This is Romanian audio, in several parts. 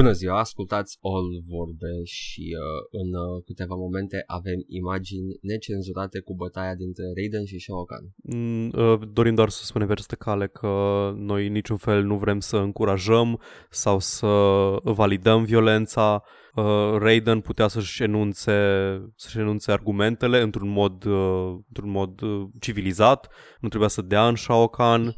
Bună ziua, ascultați All Vorbe și uh, în uh, câteva momente avem imagini necenzurate cu bătaia dintre Raiden și Shao Kahn. Mm, uh, dorim doar să spunem pe această cale că noi niciun fel nu vrem să încurajăm sau să validăm violența. Uh, Raiden putea să-și enunțe, să-și enunțe argumentele într-un mod, uh, într-un mod uh, civilizat, nu trebuia să dea în Shao Kahn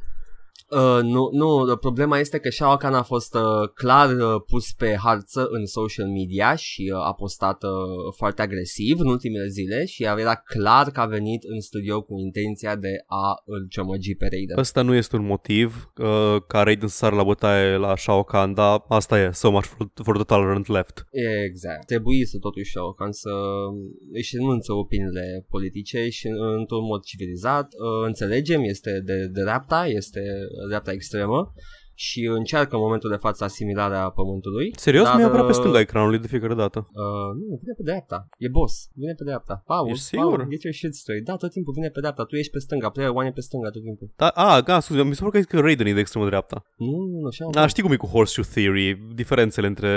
Uh, nu, nu, problema este că Shao Kahn a fost uh, clar uh, pus pe harță în social media și uh, a postat uh, foarte agresiv în ultimele zile și era clar că a venit în studio cu intenția de a îl ciomăgi pe Raiden. Ăsta nu este un motiv uh, ca Raiden să sară la bătaie la Shao Kahn, dar asta e, so much for, for the tolerant left. Exact. Trebuie să totuși Shao Kahn să își enunță opiniile politice și într-un mod civilizat. Uh, înțelegem, este de, de dreapta, este data extremo. Și încearcă în momentul de față asimilarea pământului. Serios? dar, Mi-e aproape uh, stânga ecranului de fiecare dată. Uh, nu, vine pe dreapta. E boss. Vine pe dreapta. Paul, Ești sigur? Paul, get your shit straight. Da, tot timpul vine pe dreapta. Tu ești pe stânga. Player one e pe stânga tot timpul. Da, a, da, scuze, mi se pare că zic că Raiden e de extremă dreapta. Nu, nu, nu, așa. Da, știi cum e cu Horseshoe Theory, diferențele între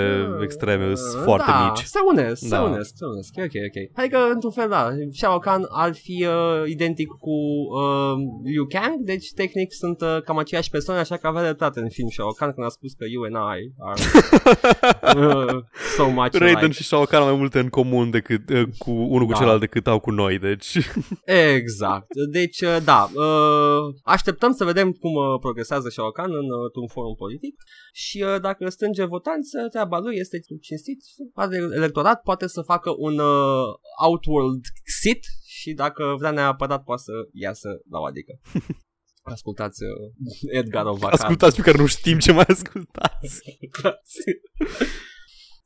extreme sunt foarte da, mici. Se unesc, se Da. unesc, se unesc. E ok, ok. Hai că, într-un fel, da, Shao Kahn ar fi uh, identic cu uh, Liu Kang, deci tehnic sunt uh, cam aceeași persoane, așa că avea dreptate în film Shao Kahn când a spus că you and I are uh, so much Raiden alike. și Shao Kahn au mai multe în comun decât uh, cu unul cu Da. celălalt decât au cu noi, deci Exact. Deci, uh, da, uh, așteptăm să vedem cum uh, progresează Shao Kahn în, uh, într-un forum politic și uh, dacă strânge votanți, uh, treaba lui este cinstit, are electorat, poate să facă un uh, outworld sit și dacă vrea neapărat poate să iasă la o adică. Ascultați uh, Edgar Ovacan. ascultați pe care nu știm ce mai ascultați.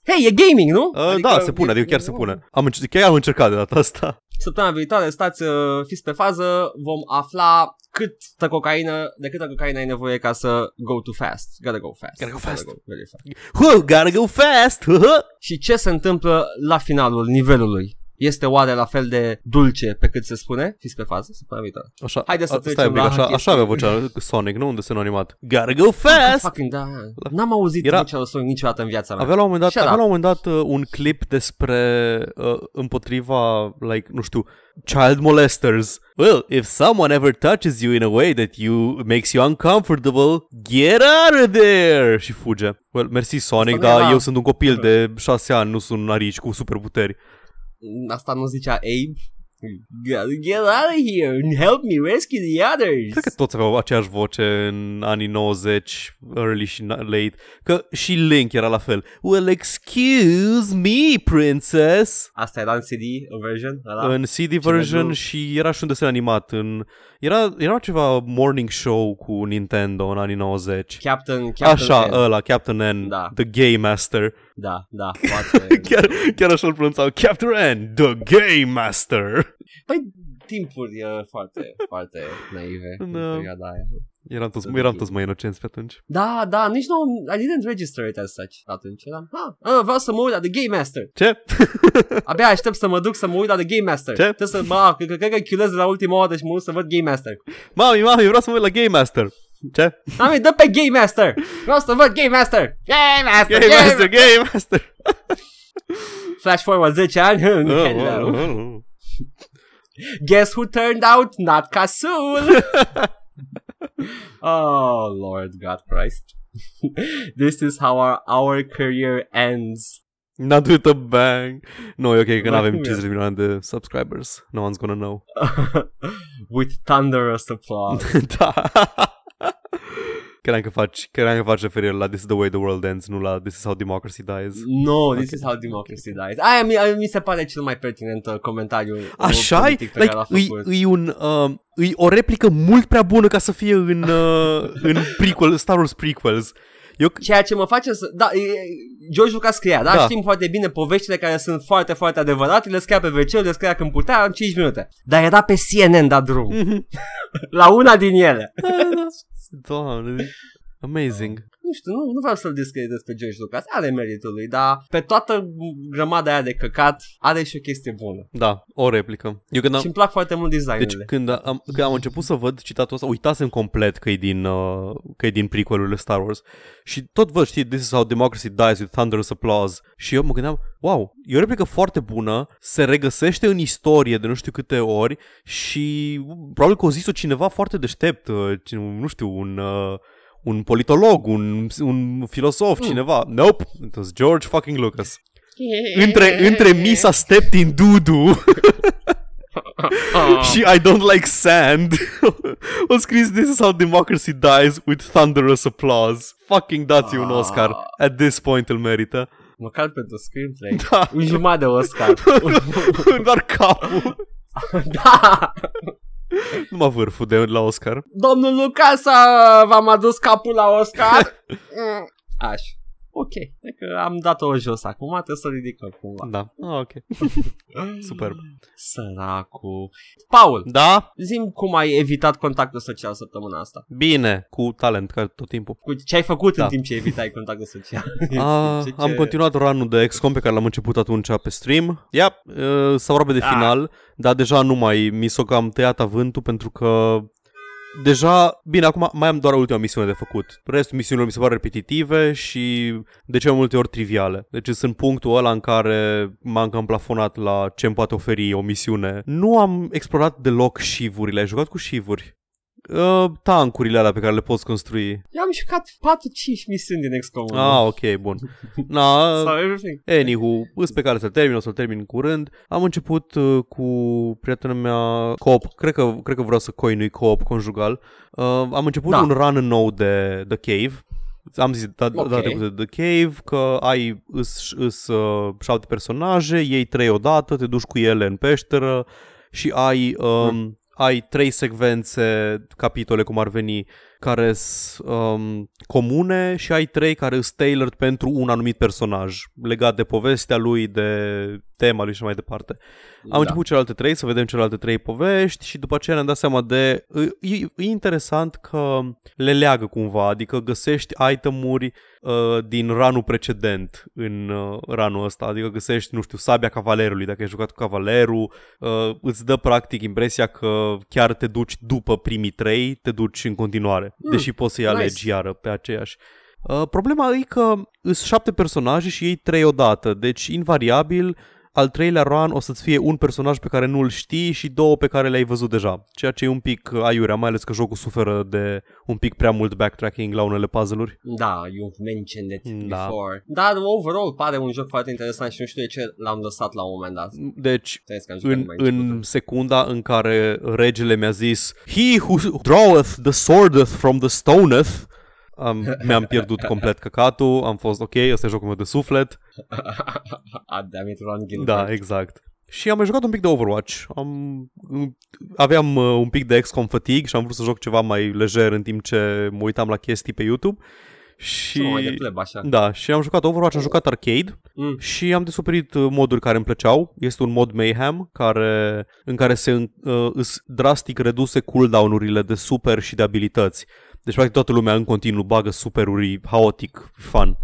Hei, e gaming, nu? Uh, da, se pune, adică chiar se pune. Am, încercat, chiar am încercat de data asta. Săptămâna viitoare, stați, uh, fiți pe fază, vom afla câtă cocaină, de câtă cocaină ai nevoie ca să go too fast. Gotta go fast. Gotta go fast. very fast. Whoa, gotta go fast! Și ce se întâmplă la finalul nivelului? Este oare la fel de dulce pe cât se spune? Fiți pe fază, săptămâna viitoare. Așa, Haideți să a, trecem stai un pic, la așa, chestii. așa avea vocea Sonic, nu? Unde se animat. Gotta go fast! Fucking da. N-am auzit Era- Era... vocea lui Sonic niciodată în viața mea. Avea la un moment dat, Shut avea up. la un moment dat uh, un clip despre uh, împotriva, like, nu știu, child molesters. Well, if someone ever touches you in a way that you makes you uncomfortable, get out of there! Și fuge. Well, mersi Sonic, Asta nu dar era- eu sunt un copil de șase ani, nu sunt narici cu superputeri. Asta nu zicea Abe? Gotta get out of here and help me rescue the others. Cred că toți aveau aceeași voce în anii 90, early și na- late, că și Link era la fel. Well, excuse me, princess! Asta era în CD version? Ăla? în CD version nu- și era și un desen animat. În, era, era ceva morning show cu Nintendo în anii 90. Captain, Captain Așa, N. ăla, Captain N, Da. The Game Master. Da, da, foarte. Chiar, chiar așa îl pronunțau, Captain N, The Game Master. păi, timpuri uh, foarte, foarte naive în Da. perioada aia. Eram toți, The eram Game. toți mai inocenți pe atunci. Da, da, nici nu, I didn't register it as such atunci. Eram, ha, ah, vreau să mă uit la The Game Master. Ce? Abia aștept să mă duc să mă uit la The Game Master. Ce? Trebuie să, mă, cred că, cred că chiulez de la ultima oară și mă uit să văd Game Master. Mami, mami, vreau să mă uit la Game Master. Ce? Mami, dă pe Game Master! Vreau să văd Game Master! Game Master! Game Master, Game Master. Flash forward 10 ani. Oh, Hello. oh, oh. Guess who turned out not Kasul? oh, Lord God Christ. this is how our, our career ends. Not with a bang. E ok, că Bă, nu avem cum e? 50 milioane de subscribers. No one's gonna know. With thunderous applause. da. Credeam că faci, credeam că faci referire la This is the way the world ends, nu la This is how democracy dies. No, this is how democracy dies. Aia mi, aia mi se pare cel mai pertinent uh, comentariu uh, Așa politic pe like, care l-a îi, făcut. îi, un, uh, îi o replică mult prea bună ca să fie în, uh, în prequel, Star Wars prequels. Eu, Ceea ce mă face să... Da, e, George Lucas scria, da? Da. Știm foarte bine poveștile care sunt foarte, foarte adevărate, le scria pe wc le scria când putea, în 5 minute. Dar era pe CNN dat drum. Mhm. La una din ele. Doamne. Amazing. Nu știu, nu, nu vreau să-l discreditez pe George Lucas, are meritul lui, dar pe toată grămada aia de căcat are și o chestie bună. Da, o replică. Eu când am, Și îmi plac foarte mult deci designurile. când am, când am început să văd citatul ăsta, uitasem complet că e din, uh, că e din prequelurile Star Wars. Și tot văd, știi, This is how democracy dies with thunderous applause. Și eu mă gândeam, wow, e o replică foarte bună, se regăsește în istorie de nu știu câte ori și probabil că o zis-o cineva foarte deștept, uh, cine- nu știu, un... Uh, un politolog, un, un filosof, cineva. Nope, it was George fucking Lucas. Între, între Misa stepped in Dudu Ah. și I don't like sand. o scris This is how democracy dies with thunderous applause. Fucking dați un Oscar. At this point îl merită. Măcar pentru screenplay. Da. Un jumătate de Oscar. Doar capul. da! Numai vârful de la Oscar. Domnul Lucas a- v-am adus capul la Oscar. Mm. Aș. Ok, e că am dat-o jos acum, trebuie să o ridicăm cumva. Da, ah, ok. Superb. Săracu. Paul, Da? zim cum ai evitat contactul social săptămâna asta. Bine, cu talent, ca tot timpul. Cu ce ai făcut Da. în timp ce evitai contactul social? A, Ce- ce- am continuat run de XCOM pe care l-am început atunci pe stream. Yep, uh, s-au aproape de Ah. final, dar deja nu mai mi s-o cam tăiat avântul pentru că deja, bine, acum mai am doar ultima misiune de făcut. Restul misiunilor mi se pare repetitive și de ce mai multe ori triviale. Deci sunt punctul ăla în care m-am cam plafonat la ce îmi poate oferi o misiune. Nu am explorat deloc shivurile. Ai jucat cu shivuri? Uh, tancurile alea pe care le poți construi. Eu am jucat 4-5 misiuni din XCOM. Ah, ok, bun. Na, Sau everything. Anywho, îs pe care să-l termin, o să-l termin curând. Am început uh, cu prietena mea co-op, cred că, cred că vreau să coinui co-op conjugal. Uh, am început Da. un run nou de The Cave. Am zis da, Ok. data trecută de The Cave că ai îs, îs, uh, șapte personaje, iei trei odată, te duci cu ele în peșteră și ai, um, ai trei secvențe, capitole cum ar veni, care sunt um, comune și ai trei care sunt tailored pentru un anumit personaj, legat de povestea lui, de tema lui și mai departe. Am Da. început celelalte trei, să vedem celelalte trei povești și după aceea ne-am dat seama de... E, e interesant că le leagă cumva, adică găsești itemuri uh, din ranul precedent în uh, ranul ăsta, adică găsești, nu știu, sabia cavalerului, dacă ai jucat cu cavalerul, uh, îți dă practic impresia că chiar te duci după primii trei, te duci în continuare, Hmm, deși poți să-i nice. alegi iară pe aceeași. Uh, problema e că sunt șapte personaje și ei trei odată, deci invariabil al treilea run o să-ți fie un personaj pe care nu-l știi și două pe care le-ai văzut deja, ceea ce e un pic uh, aiurea, mai ales că jocul suferă de un pic prea mult backtracking la unele puzzle-uri. Da, you've mentioned it Da. before. Dar overall pare un joc foarte interesant și nu știu de ce l-am lăsat la un moment dat. Deci, Trebuie că am jucat în, mai în început. secunda în care regele mi-a zis He who draweth the swordeth from the stoneth am, mi-am pierdut complet căcatul, am fost ok, ăsta e jocul meu de suflet. Ah, damn it, Ron Gilbert. Da, exact. Și am mai jucat un pic de Overwatch. Am, aveam uh, un pic de XCOM fatigue și am vrut să joc ceva mai lejer în timp ce mă uitam la chestii pe YouTube. Și... Și... mai de pleb, așa. Da, și am jucat Overwatch, am jucat Arcade Mm. și am descoperit uh, moduri care îmi plăceau. Este un mod Mayhem care, în care se uh, îs drastic reduse cooldown-urile de super și de abilități. Deci practic toată lumea în continuu bagă superuri haotic, fun.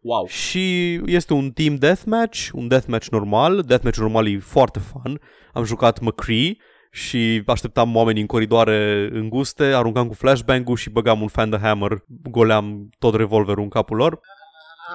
Wow. Și este un team deathmatch, un deathmatch normal. Deathmatch normal e foarte fun. Am jucat McCree și așteptam oamenii în coridoare înguste, aruncam cu flashbang-ul și băgam un fan de hammer, goleam tot revolverul în capul lor.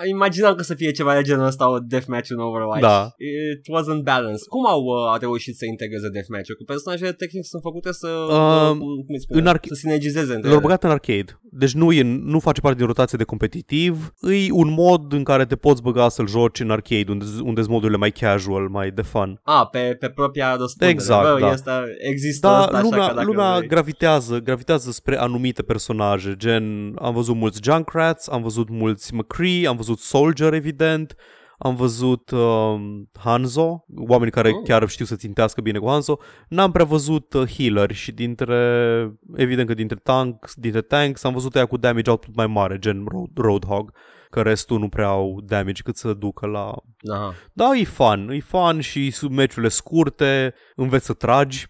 Imaginam că să fie ceva de genul ăsta o deathmatch în Overwatch. Da. It wasn't balanced. Cum au uh, reușit să integreze deathmatch-ul? Că personajele tehnic sunt făcute să, Uh, uh, cum îi spune, în arch- să sinergizeze între L-au ele. băgat în arcade. Deci nu, e, nu face parte din rotație de competitiv. E un mod în care te poți băga să-l joci în arcade, unde unde sunt modurile mai casual, mai de fun. A, pe, pe propria răspundere. Exact, Bă, da. Este, există Da, asta, așa lumea, că dacă lumea vrei- gravitează, gravitează spre anumite personaje, gen am văzut mulți Junkrats, am văzut mulți McCree, am văzut Soldier, evident, am văzut um, Hanzo, oameni care Oh. chiar știu să țintească bine cu Hanzo. N-am prea văzut uh, healer și dintre, evident că dintre tanks, dintre tanks am văzut aia cu damage output mai mare, gen Road, Roadhog, că restul nu prea au damage cât să ducă la Aha. da, e fun, e fun și sub meciurile scurte înveți să tragi,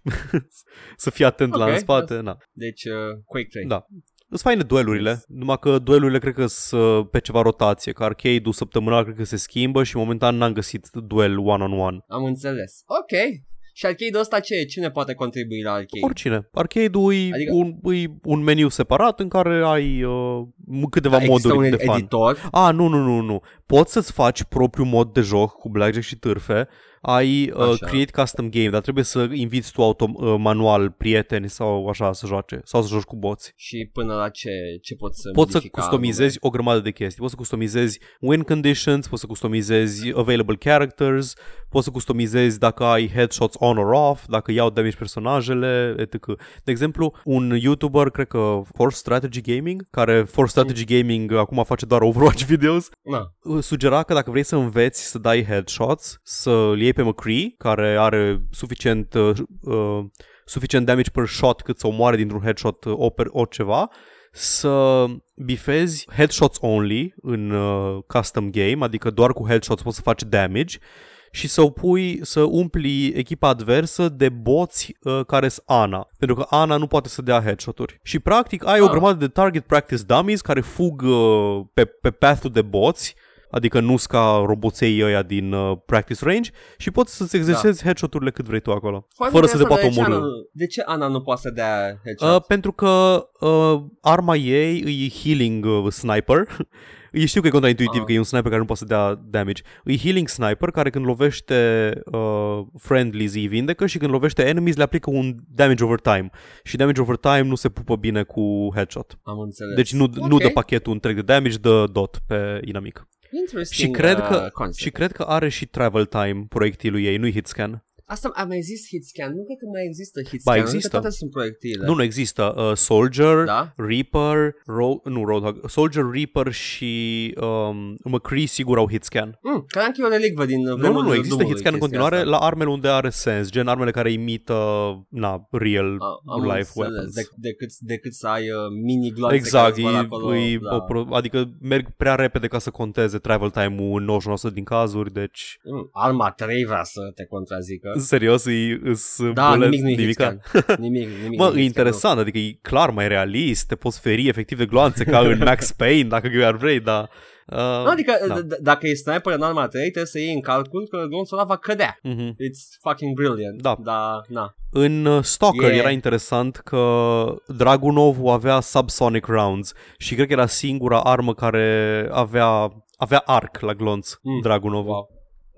să fii atent la Ok, în spate, na. Deci, uh, Quake 3. Da. Sunt faine duelurile, numai că duelurile cred că sunt pe ceva rotație, că arcade-ul săptămânal cred că se schimbă și momentan n-am găsit duel one-on-one. Am înțeles. Ok. Și arcade-ul ăsta ce e? Cine poate contribui la arcade? Oricine. Arcade-ul e, Adică- adică... un, e un meniu separat în care ai uh, câteva Da, există moduri un de fan. editor? A, nu, nu, nu, nu. Poți să-ți faci propriul mod de joc cu blackjack și târfe. Ai uh, Așa. create custom game, dar trebuie să inviți tu auto, uh, manual prieteni sau așa să joace. Sau să joci cu boți. Și până la ce, ce poți să Poți să modifica customizezi o grămadă de chestii. Poți să customizezi win conditions, poți să customizezi available characters, poți să customizezi dacă ai headshots on or off, dacă iau damage personajele, etc. De exemplu, un YouTuber, cred că Force Strategy Gaming, care Force Strategy Gaming acum face doar Overwatch videos, Na. Sugera că dacă vrei să înveți să dai headshots, să-l iei pe McCree, care are suficient, uh, uh, suficient damage per shot cât să omoare dintr-un headshot uh, o, per, o ceva, să bifezi headshots only în uh, custom game, adică doar cu headshots poți să faci damage și să o pui, să umpli echipa adversă de boți uh, care sunt Ana. Pentru că Ana nu poate să dea headshot-uri. Și practic ai o Ah. grămadă de target practice dummies care fug uh, pe, pe path-ul de boți adică nu ca roboței ăia din uh, practice range și poți să-ți exersezi da. headshot-urile cât vrei tu acolo. Foarte fără să te interesant, poată de ce omorâ. Ana nu- De ce Ana nu poate să dea headshot? Uh, pentru că uh, arma ei e healing uh, sniper. Eu știu că e contraintuitiv Ah. că e un sniper care nu poate să dea damage. E healing sniper care când lovește uh, friendlies îi vindecă și când lovește enemies le aplică un damage over time. Și damage over time nu se pupă bine cu headshot. Am înțeles. Deci nu, Ok. nu dă pachetul întreg de damage, dă dot pe inamic. Interesting, Și cred, uh, că, concept. și cred că are și travel time proiectilul ei, nu-i hitscan. Asta a mai zis hitscan. Nu cred că mai există hitscan. Ba, Cred că există. toate sunt proiectile. Nu, nu există. Uh, Soldier, Da? Reaper, Ro- nu Roadhog, Soldier, Reaper și um, McCree sigur au hitscan. Mm, credeam că e o relicvă din Nu, vremul nu, nu, există Doom-ului hitscan în chestia continuare asta. la armele unde are sens, gen armele care imită, na, real A- am life înțeles. weapons. De, decât, decât să ai uh, mini gloanțe Exact, care îți e, văd acolo, e da. o pro- adică merg prea repede ca să conteze travel time-ul în 99% din cazuri, deci Mm, Arma 3 vrea să te contrazică. Serios, e, îs Da, bullet, nimic nu e nimica. hitscan. Nimic, nimic. Mă, nu e hitscan, interesant, adică e clar mai realist, te poți feri efectiv de gloanțe ca în Max Payne, dacă ar vrei, dar... Uh, Nu, adică da. d- d- dacă e sniper în arma 3, trebuie să iei în calcul că glonțul ăla va cădea. mhm. It's fucking brilliant. Da. Da, na. În uh, Stalker Yeah. era interesant că Dragunov avea subsonic rounds și cred că era singura armă care avea avea arc la glonț, Mm. Dragunov. Wow.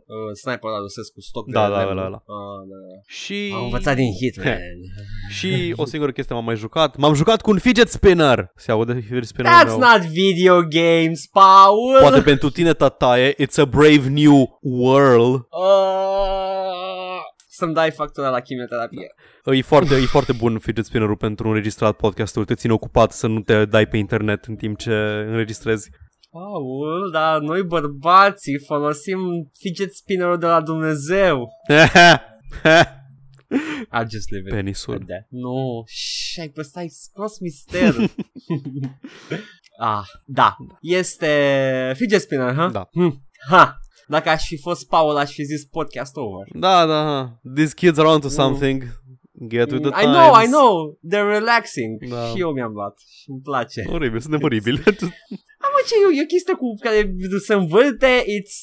Uh, sniper ăla rusesc cu stoc Da, de da, level. ăla, ăla. Ah, da. Și Am învățat din Hitman. și o singură chestie m-am mai jucat. M-am jucat cu un fidget spinner. Se aude fidget spinner That's not video games, Paul! Poate pentru tine, tataie, it's a brave new world. Uh, să-mi dai factura la chimioterapie. E foarte, e foarte bun fidget spinner-ul pentru înregistrat podcastul. Te ține ocupat să nu te dai pe internet în timp ce înregistrezi. Paul, dar noi bărbații folosim fidget spinner-ul de la Dumnezeu. I just leave it. Penisul. at that. Nu, și ai păstat, ai scos misterul. ah, da. Este fidget spinner, ha? Da. Hm. Ha. Dacă aș fi fost Paul, aș fi zis podcast over. Da, da. These kids are onto something. Get with the Mm, I times. know, I know. They're relaxing. Da. Și eu mi-am luat. Și îmi place. Oribil, suntem oribili. Am ce e, o- e o chestie cu care se învârte, it's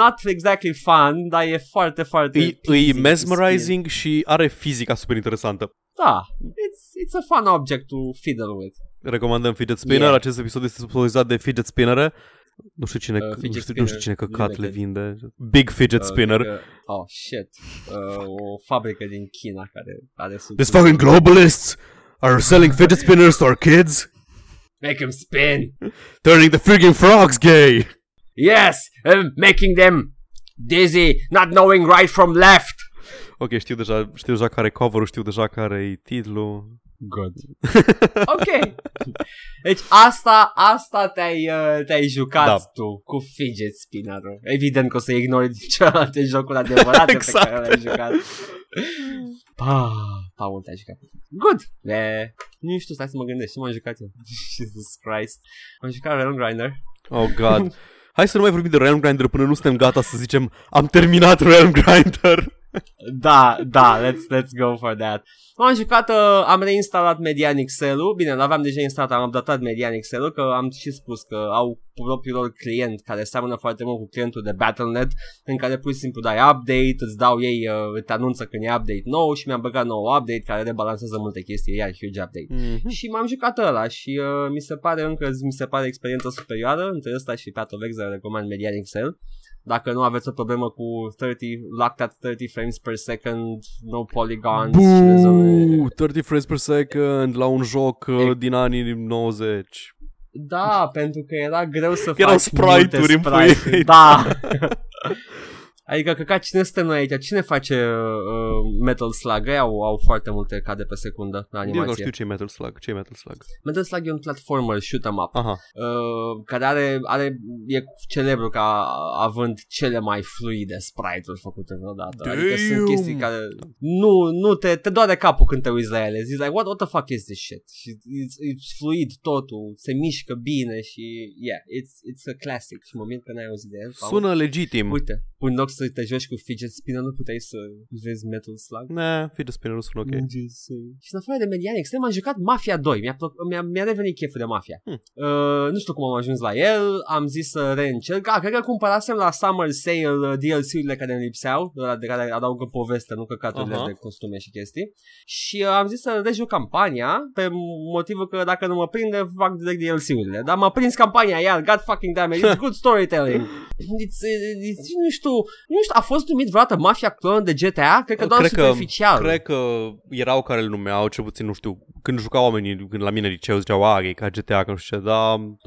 not exactly fun, dar e foarte, foarte e, pleasing e to mesmerizing și are fizica super interesantă. see. Da, it's, it's a fun object to fiddle with. Recomandăm Fidget Spinner. Yeah. Acest episod este sponsorizat de Fidget Spinner. Nu știu cine, Uh, nu, Fidget știu, nu știu cine Spinner căcat le Limited. vinde. Big Fidget Uh, Spinner. că- oh, shit. Uh, o fabrică din China care are sub... These fucking globalists are selling fidget spinners to our kids, Make them spin! turning the freaking frogs gay. Yes! And making them dizzy, not knowing right from left! Ok, știu deja, știu deja care e cover-ul, știu deja care e titlul. Good. ok. Deci asta, asta te-ai, uh, te-ai jucat Da. tu cu fidget spinner-ul. Evident că o să ignori celelalte jocuri adevărate Exact. pe care le-ai jucat. Pa, Paul te-ai jucat. Good. E, nu știu, stai să mă gândesc. Ce m-am jucat eu? Jesus Christ. Am jucat Realm Grinder. Oh, God. Hai să nu mai vorbim de Realm Grinder până nu suntem gata să zicem am terminat Realm Grinder. Da, da, let's, let's go for that. Am jucat, uh, am reinstalat Median Excel-ul, bine, l-aveam deja instalat, am updatat Median Excel-ul, că am și spus că au propriul lor client care seamănă foarte mult cu clientul de Battle.net în care pur și simplu dai update, îți dau ei, uh, te anunță când e update nou și mi-am băgat nou update care rebalansează multe chestii, iar huge update. Mhm. Și m-am jucat ăla și uh, mi se pare încă, mi se pare experiența superioară între ăsta și Path of Exile recomand Median Excel. Dacă nu aveți o problemă cu 30, locked at 30 frames per second, no polygons, și rezolve- Buu, 30 frames per second la un joc uh, E- din anii 90. Da, pentru că era greu să Erau faci sprite-uri multe în pui sprite-uri. mei. Da. adică că ca cine suntem noi aici? Cine face uh, Metal Slug? Ei au, au foarte multe cade pe secundă la Eu nu animație. știu ce e Metal Slug. Ce e Metal Slug? Metal Slug e un platformer shoot 'em up. Aha. Uh, care are, are, e celebru ca având cele mai fluide sprite-uri făcute vreodată. Adică sunt Damn! chestii care nu, nu te, te doare capul când te uiți la ele. Zici like, what, what the fuck is this shit? Și it's, it's fluid totul, se mișcă bine și yeah, it's, it's a classic. Și mă mir că n-ai auzit de el. Paul. Sună legitim. Uite, în loc să te joci cu fidget spinner, nu puteai să vezi Metal Slug? Ne, fii de spinner, nu sună ok. Mm, just saying. Și în afară de Median Extrem am jucat Mafia 2 Mi-a, plăc- mi-a, mi-a revenit cheful de Mafia Hmm. uh, Nu știu cum am ajuns la el Am zis să reîncerc ah, Cred că cumpărasem la Summer Sale uh, DLC-urile care îmi lipseau ăla De care adaugă poveste Nu căcaturile Aha. de costume și chestii Și uh, am zis să rejoc campania Pe motivul că dacă nu mă prinde Fac direct DLC-urile Dar m-a prins campania iar God fucking damn it It's good storytelling it's, it's, Nu știu Nu știu A fost numit vreodată Mafia clon de GTA? Cred că doar Cred că- superficial Cred că erau care îl numeau, cel puțin, nu știu, când jucau oamenii când la mine în liceu ziceau, a, e ca GTA, că nu știu ce, dar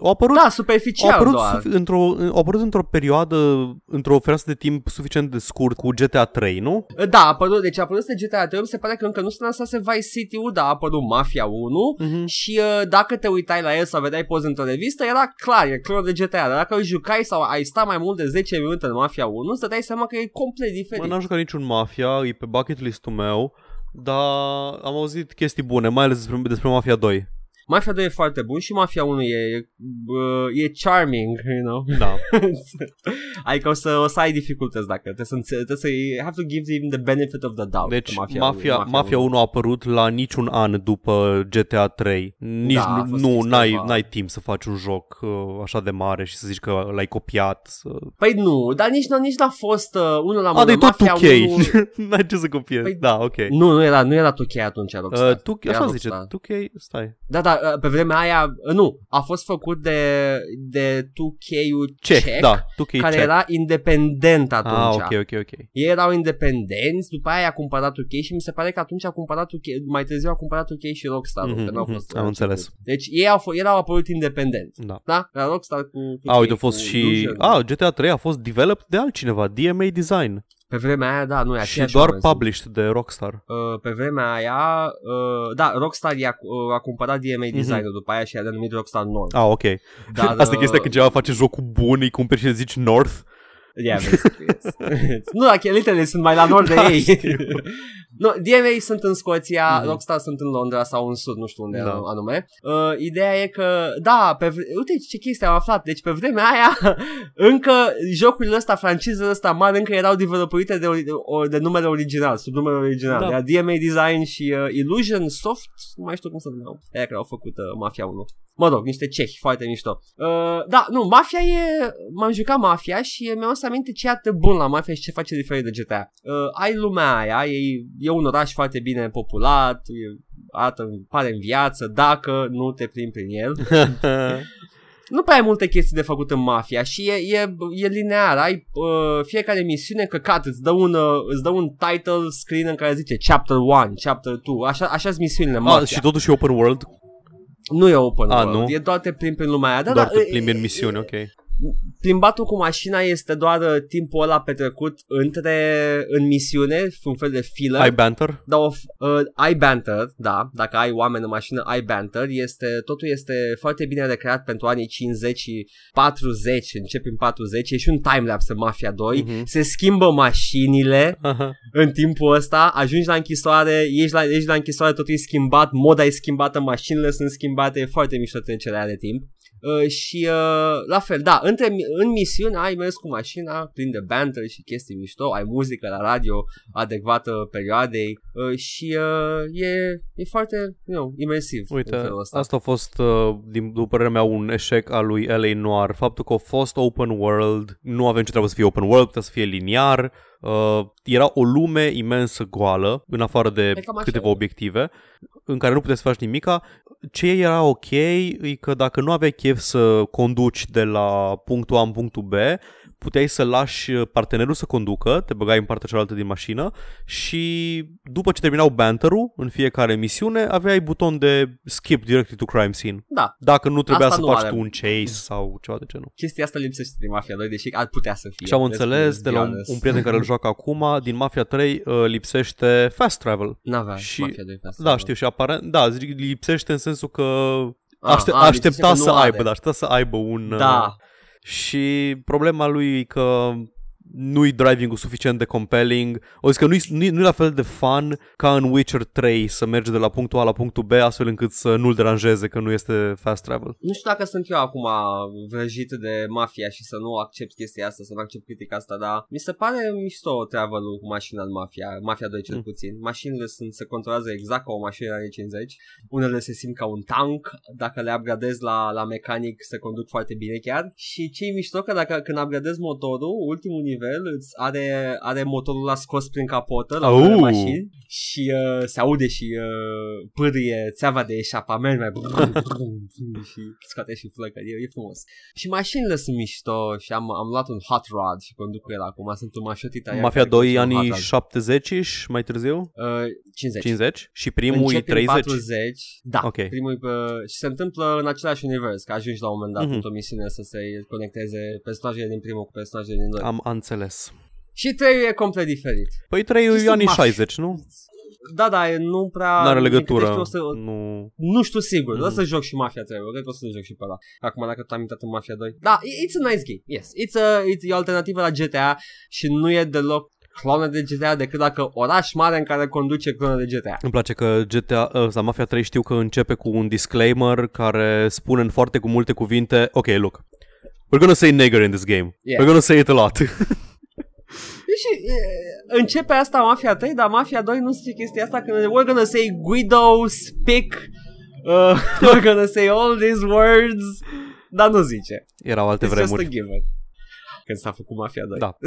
au apărut Da, au superficial apărut, doar. sufi- într-o, au apărut într-o perioadă, într-o fereastră de timp suficient de scurt cu GTA 3, nu? Da, a apărut, deci a apărut de GTA 3, mi se pare că încă nu se lansase Vice City-ul, dar a apărut Mafia 1 Mhm. și uh, dacă te uitai la el sau vedeai poze într-o revistă, era clar, e clon de GTA, dar dacă îl jucai sau ai sta mai mult de 10 minute în Mafia 1, să dai seama că e complet Mă, diferit. n-am jucat niciun Mafia, e pe bucket list-ul meu, dar am auzit chestii bune, mai ales despre, despre Mafia 2. Mafia 2 e foarte bun și Mafia 1 e, e, uh, e charming, you know. Da. adică o să, o să ai dificultăți dacă trebuie să, înțe- trebuie să you have to give them the benefit of the doubt. Deci Mafia, Mafia, Mafia 1 a apărut la niciun an după GTA 3. Nici Da, a nu, fost nu fix n-ai, ceva. n-ai timp să faci un joc uh, așa de mare și să zici că l-ai copiat. Să... Păi nu, dar nici, n- nici n-a fost uh, unul la A, mână. de tot Mafia 2K. 1... n-ai ce să copiezi. Păi- da, ok. Nu, nu era, nu era 2K atunci Rockstar. Uh, tu, Era așa zice, Rockstar. 2K, stai. Da, da, uh, pe vremea aia, uh, nu, a fost făcut de, de 2K-ul Ce? Czech, Da, 2K care check. era independent atunci. Ah, ok, ok, ok. Ei erau independenți, după aia a cumpărat 2K și mi se pare că atunci a cumpărat 2K, mai târziu a cumpărat 2K și Rockstar, Mhm, că nu au mhm, fost. am uh, înțeles. început. Deci ei au, f- erau apărut independent. Da. Da? La Rockstar cu, cu A, uite, a cu fost și... Illusion. A, GTA 3 a fost developed de altcineva, DMA Design. Pe vremea aia, da, nu e Și aceeași doar oameni, published de Rockstar. Uh, pe vremea aia, uh, da, Rockstar i-a, uh, a cumpărat DMA Design-ul după aia și i-a denumit Rockstar North. Ah, ok. Dar, Asta e uh, chestia când cineva face jocul bun, îi cumperi și zici North. Yeah, basically, yes. nu, dacă literally sunt mai la nord de Da, ei. știu. nu, DMA sunt în Scoția, Mhm. Rockstar sunt în Londra sau în sud, nu știu unde Da. anume. Uh, ideea e că, da, pe vre- uite ce chestie am aflat. Deci pe vremea aia, încă jocurile ăsta, francizele ăsta mari, încă erau developurite de, ori- de, de numele original, sub numele original. Da. Da. DMA Design și uh, Illusion Soft, nu mai știu cum să numeau. Aia care au făcut uh, Mafia 1. Mă rog, niște cehi, foarte mișto. Uh, da, nu, Mafia e... M-am jucat Mafia și mi-am adus aminte ce e atât de bun la Mafia și ce face diferit de GTA. Uh, ai lumea aia, e, e un oraș foarte bine populat, e, arată, pare în viață, dacă nu te plimbi prin el. Nu prea ai multe chestii de făcut în Mafia și e, e, e linear. Ai uh, fiecare misiune căcat, îți dă, un, uh, îți dă un title screen în care zice Chapter 1, Chapter 2, așa, așa sunt misiunile Mafia. ah, și totuși e open world? Nu e open A, world, nu? e doar te plimbi prin lumea aia. Da, Doar da, te e- plimbi în e- misiune, ok. Plimbatul cu mașina este doar uh, timpul ăla petrecut între în misiune, un fel de filler. Ai banter? Da, of, uh, ai banter, da, dacă ai oameni în mașină, ai banter, este, totul este foarte bine recreat pentru anii 50 și 40, începi în 40, e și un timelapse în Mafia 2, Mhm. se schimbă mașinile Aha. în timpul ăsta, ajungi la închisoare, ești la, ești la închisoare, totul e schimbat, moda e schimbată, mașinile sunt schimbate, e foarte mișto trecerea de timp. Uh, și uh, la fel, da, între, în misiune ai mers cu mașina plin de banter și chestii mișto, ai muzică la radio adecvată perioadei uh, și uh, e, e foarte, you know, imersiv. Uite, în felul ăsta. asta a fost, uh, din, după părerea mea, un eșec al lui L.A. Noir. Faptul că a fost open world, nu avem ce treabă să fie open world, putea să fie liniar, Uh, era o lume imensă goală, în afară de cam așa, câteva da. obiective, în care nu puteai să faci nimica. Ce era ok e că dacă nu aveai chef să conduci de la punctul A în punctul B, puteai să lași partenerul să conducă, te băgai în partea cealaltă din mașină și după ce terminau banterul în fiecare misiune, aveai buton de skip directly to crime scene. Da, Dacă nu trebuia Asta să nu faci are. tu un chase sau ceva de genul. chestia asta lipsește din Mafia 2, deși ar putea să fie. Și am Let's- înțeles let's de be la un, honest. un prieten care îl joacă acum, din Mafia 3 uh, lipsește fast travel. N-avea și- Mafia 2 pe asta. Da, știu, și aparent, da, zic, lipsește în sensul că Ah, aște, ah, aștepta lipsește că să nu aibă, are. da, aștepta să aibă un... uh, Da, Și problema lui e că nu-i driving-ul suficient de compelling. O zic că nu-i, nu-i, nu-i la fel de fun ca în Witcher 3 să mergi de la punctul A la punctul B astfel încât să nu-l deranjeze că nu este fast travel. nu știu dacă sunt eu acum vrăjit de mafia și să nu accept chestia asta, să nu accept critica asta, dar mi se pare mișto travel cu mașina în mafia, mafia 2 cel Mm. puțin. Mașinile sunt, se controlează exact ca o mașină anii 50, unele se simt ca un tank, dacă le upgradezi la, la mecanic se conduc foarte bine chiar și ce e mișto că dacă când upgradezi motorul, ultimul nivel îți are, are motorul la scos prin capotă la Au! unele mașini și uh, se aude și uh, pârâie țeava de eșapament mai și scoate și flăcări, e, e frumos. Și mașinile sunt mișto și am, am luat un hot rod și conduc cu el acum, sunt un mașotita. iar Mafia care 2 conduce un anii hot rod. 70 mai târziu? Uh, 50. 50? Și primul e Începe în 30? 40, da, Ok. primul e pe, și se întâmplă în același univers, că ajungi la un moment dat Mhm. într-o misiune să se conecteze personajele din primul cu personajele din doi. Am am înțeles. Și trei e complet diferit. Păi 3 Și e sunt anii mafii. 60, nu? Da, da, e nu prea... Nu are din câte legătură. știu, O să, Nu... nu știu sigur, Mm. mm. o să joc și Mafia 3, cred că o să joc și pe ăla. Acum dacă tu am intrat în Mafia 2. Da, it's a nice game, yes. It's a, it's, e o alternativă la GTA și nu e deloc clone de GTA decât dacă oraș mare în care conduce clone de GTA. Îmi place că GTA, ă, sau Mafia 3 știu că începe cu un disclaimer care spune în foarte cu multe cuvinte, ok, look, we're gonna say nigger in this game. Yeah. We're gonna say it a lot. Și e, începe asta Mafia 3, dar Mafia 2 nu zice chestia asta când we're gonna say Guido, Spic, uh, we're gonna say all these words, dar nu zice. Erau alte It's just a vremuri. given. Când s-a făcut Mafia 2. Da.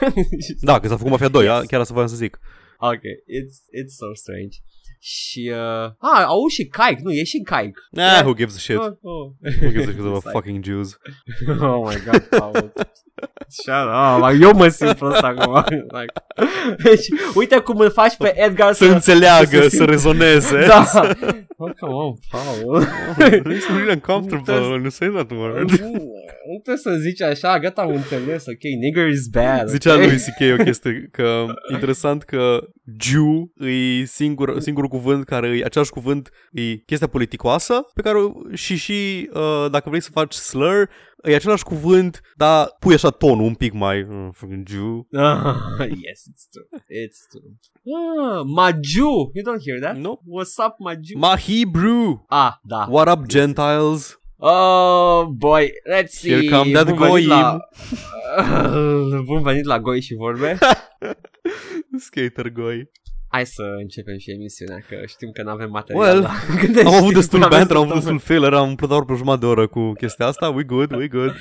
Da, că s-a făcut Mafia 2, Yes. yes. chiar asta voiam să zic. Ok, it's, it's so strange. Și, uh, ah, au și Kaik, nu, e și Kaik. Nah, who gives a shit? Oh, oh. Who gives a shit about It's like- fucking Jews? oh my god, Paul. Shut up, like, eu mă simt prost acum. like, deci, uite cum îl faci pe Edgar Să să... înțeleagă, să să simtă- rezoneze. Da. Oh, come on, Paul. It's really uncomfortable when you say that word. nu trebuie să zici așa, gata, am înțeles, ok, nigger is bad. Zicea ok? lui C.K. o chestie, că interesant că Jew e singur, singurul cuvânt care e același cuvânt, e chestia politicoasă, pe care o- și și uh, dacă vrei să faci slur, e același cuvânt, dar pui așa tonul un pic mai uh, fucking Jew. Ah, yes, it's true. It's true. Ah, Maju. You don't hear that? No. What's up, Maju? Ma Hebrew! ah, da. What up, Gentiles? Oh, boy. Let's see. Here come that Bun venit goyim. La... Bun venit la Goi și vorbe. Skater goi. Hai să începem și emisiunea, că știm că nu avem material. Well, la- Când Am avut știm destul că avem banter, am avut săptămâni. destul filler, am umplut doar pe jumătate de oră cu chestia asta. We good, we good.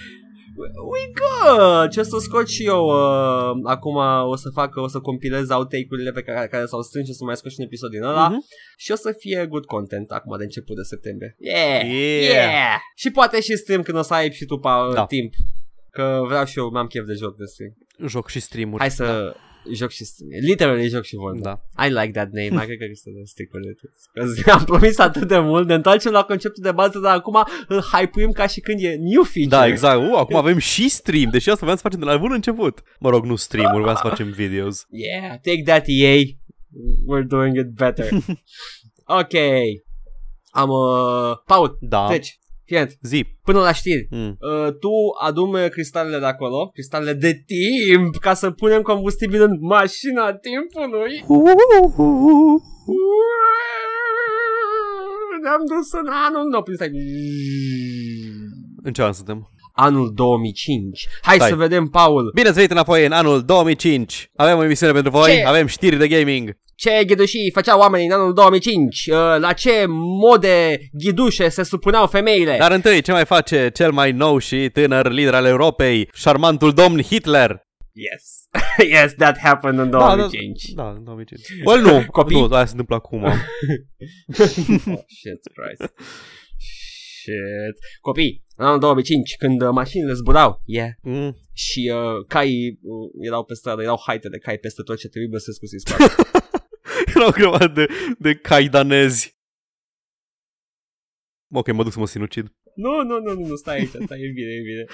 We good! Ce o să scot și eu uh, Acum o să fac O să compilez outtake-urile pe care, care s-au strâns Și o să mai scot și un episod din ăla Mhm. Și o să fie good content Acum de început de septembrie Yeah! Yeah. yeah. Și poate și stream când o să ai și tu pa, Da. da. timp Că vreau și eu, mi-am chef de joc de stream Joc și stream-uri. Hai să joc și stream Literally joc și vorba Da. I like that name, I cred că este de stick with it. Că am promis atât de mult, ne întoarcem la conceptul de bază, dar acum îl hype ca și când e new feature. Da, exact. Uh, acum avem și stream, deși asta vreau să facem de la bun început. Mă rog, nu stream-uri, vreau să facem videos. Yeah, take that EA. We're doing it better. ok. Am uh, Paul, Da. deci, fii Zi. până la știri. Mm. Uh, tu adumi cristalele de acolo, cristalele de timp, ca să punem combustibil în mașina timpului. Ne-am dus în anul nou, prin stai. În ce an suntem? Anul 2005. Hai Stai. să vedem, Paul. Bine ați venit înapoi în anul 2005. Avem o emisiune pentru voi, Ce? avem știri de gaming. Ce ghidușii făceau oamenii în anul 2005? Uh, La ce mode ghidușe se supuneau femeile? Dar întâi, ce mai face cel mai nou și tânăr lider al Europei, șarmantul domn Hitler? Yes. yes, that happened în 2005. Da, da, în 2005. Well, nu, Copii? nu, aia se întâmplă acum. oh, shit, Christ. Shit. Copii, în anul 2005, când uh, mașinile zburau, yeah, Mm. și uh, caii uh, erau pe stradă, erau haite de cai peste tot ce trebuie să scusi spate. Erau o grămadă de, de caidanezi. Ok, mă duc să mă sinucid. nu, nu, nu, nu, nu, stai aici, stai, e bine, e bine.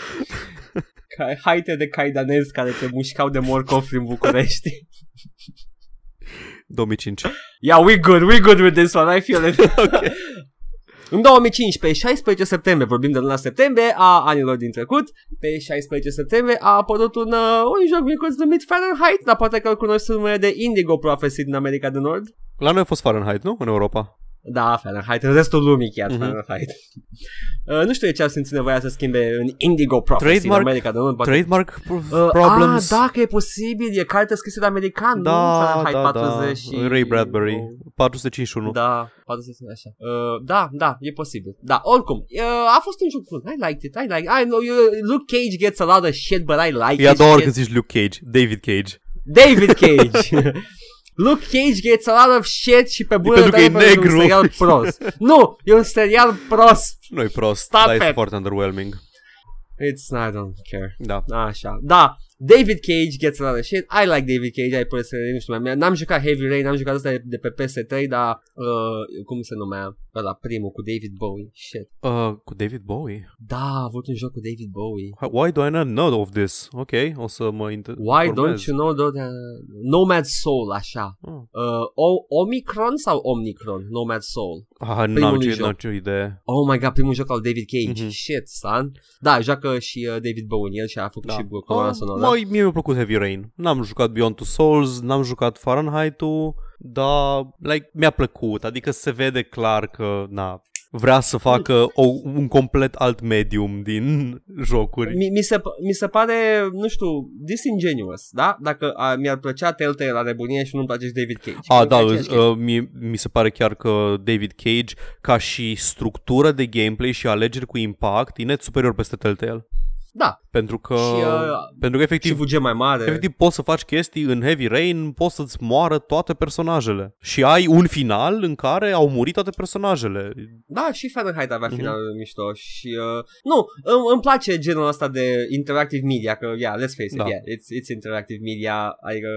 Ca, haite de caidanezi care te mușcau de morcof prin București. 2005. Yeah, we good, we good with this one, I feel it. okay. În 2005, pe 16 septembrie, vorbim de luna septembrie a anilor din trecut, pe 16 septembrie a apărut un, uh, un joc micuț numit Fahrenheit, dar poate că îl cunoști sub numele de Indigo Prophecy din America de Nord. La noi a fost Fahrenheit, nu? În Europa. Da, Fahrenheit, în restul lumii chiar Mhm. mm-hmm. Fahrenheit. Uh, nu știu de ce a simțit nevoia să schimbe în Indigo Prophecy Trademark- în America de Nord. poate- Trademark Uh, problems. Ah, da, că e posibil, e carte scrisă de american, nu? da, Fahrenheit da, da. 40 și... Ray Bradbury. 451. Da, poate să fie așa. Uh, da, da, e posibil. Da, oricum, uh, a fost un joc bun. I liked it, I like I know you, Luke Cage gets a lot of shit, but I like E it. ador shit. când zici Luke Cage. David Cage. David Cage. Luke Cage gets a lot of shit și pe bună pentru că e dreptate pentru negru. un serial prost. nu, e un serial prost. Nu-i prost, Stop dar este it. foarte underwhelming. It's, I don't care. Da. Așa. Da, David Cage gets a lot of shit. I like David Cage, I personally, nu știu, mai- n-am jucat Heavy Rain, n-am jucat asta de, de pe PS3, dar uh, cum se numea? Ăla primul cu David Bowie. Shit. Uh, cu David Bowie? Da, a avut un joc cu David Bowie. Why do I not know of this? Ok, o să mă inter- Why informez. don't you know the, Nomad Soul, așa. Oh. Uh, o- Omicron sau Omnicron? Nomad Soul. Ah, n-am Primul ce, joc. n-am ce idee. Oh my god, primul joc al David Cage. Mhm. Shit, son. Da, joacă și uh, David Bowie în el și a făcut Da. și coloana Ah, sonoră. mai, mie mi-a plăcut Heavy Rain. N-am jucat Beyond Two Souls, n-am jucat Fahrenheit-ul, dar like, mi-a plăcut. Adică se vede clar că, na, vrea să facă o, un complet alt medium din jocuri. Mi, mi, se, mi se pare, nu știu, disingenuous, da? Dacă a, mi-ar plăcea Telltale la nebunie și nu-mi place și David Cage. A, Cred că da, e aceeași chestie. uh, mi, mi se pare chiar că David Cage, ca și structură de gameplay și alegeri cu impact, e net superior peste Telltale. Da, Pentru că, Și, uh, pentru că și efectiv, buget mai mare. efectiv poți să faci chestii în Heavy Rain, poți să-ți moară toate personajele. Și ai un final în care au murit toate personajele. Da, și Fahrenheit avea Mhm. finalul mișto și... Uh, nu, îmi, îmi place genul ăsta de interactive media, că, yeah, let's face it, Da. yeah, it's, it's interactive media, adică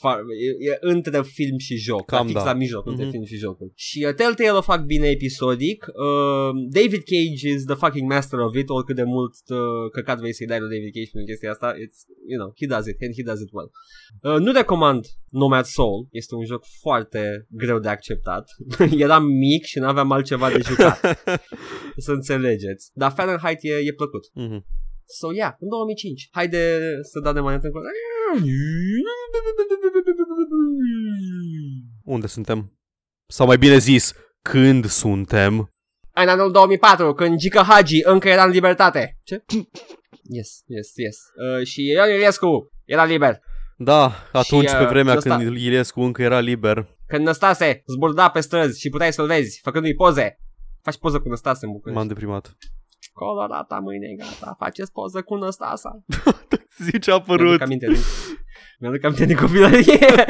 far, e, e între film și joc, Cam Cam fix da. la mijloc între Mhm. film și jocul. Și uh, Telltale o fac bine episodic, uh, David Cage is the fucking master of it, oricât de mult uh, căcat vrei să-i dai lui David Cage prin chestia asta, it's, you know, he does it, and he does it well. Uh, nu recomand Nomad Soul, este un joc foarte greu de acceptat. Eram mic și n-aveam altceva de jucat să înțelegeți. Dar Fahrenheit e, e plăcut. Mhm. So, yeah, în 2005. Haide să dăm de mai întâi încolo. Unde suntem? Sau mai bine zis, când suntem? În anul 2004, când Gica Hagi încă era în libertate. Ce? Yes, yes, yes. Uh, și Ion Iliescu era liber. Da, atunci Și, pe uh, vremea ăsta- când Iliescu încă era liber. Când Năstase zburda pe străzi și puteai să-l vezi, făcându-i poze. Faci poză cu Năstase în București. M-am deprimat. Colorata mâine gata, faceți poză cu Năstasa. Zi ce a Mi-aduc apărut. aminte din, mi-aduc aminte din copilărie.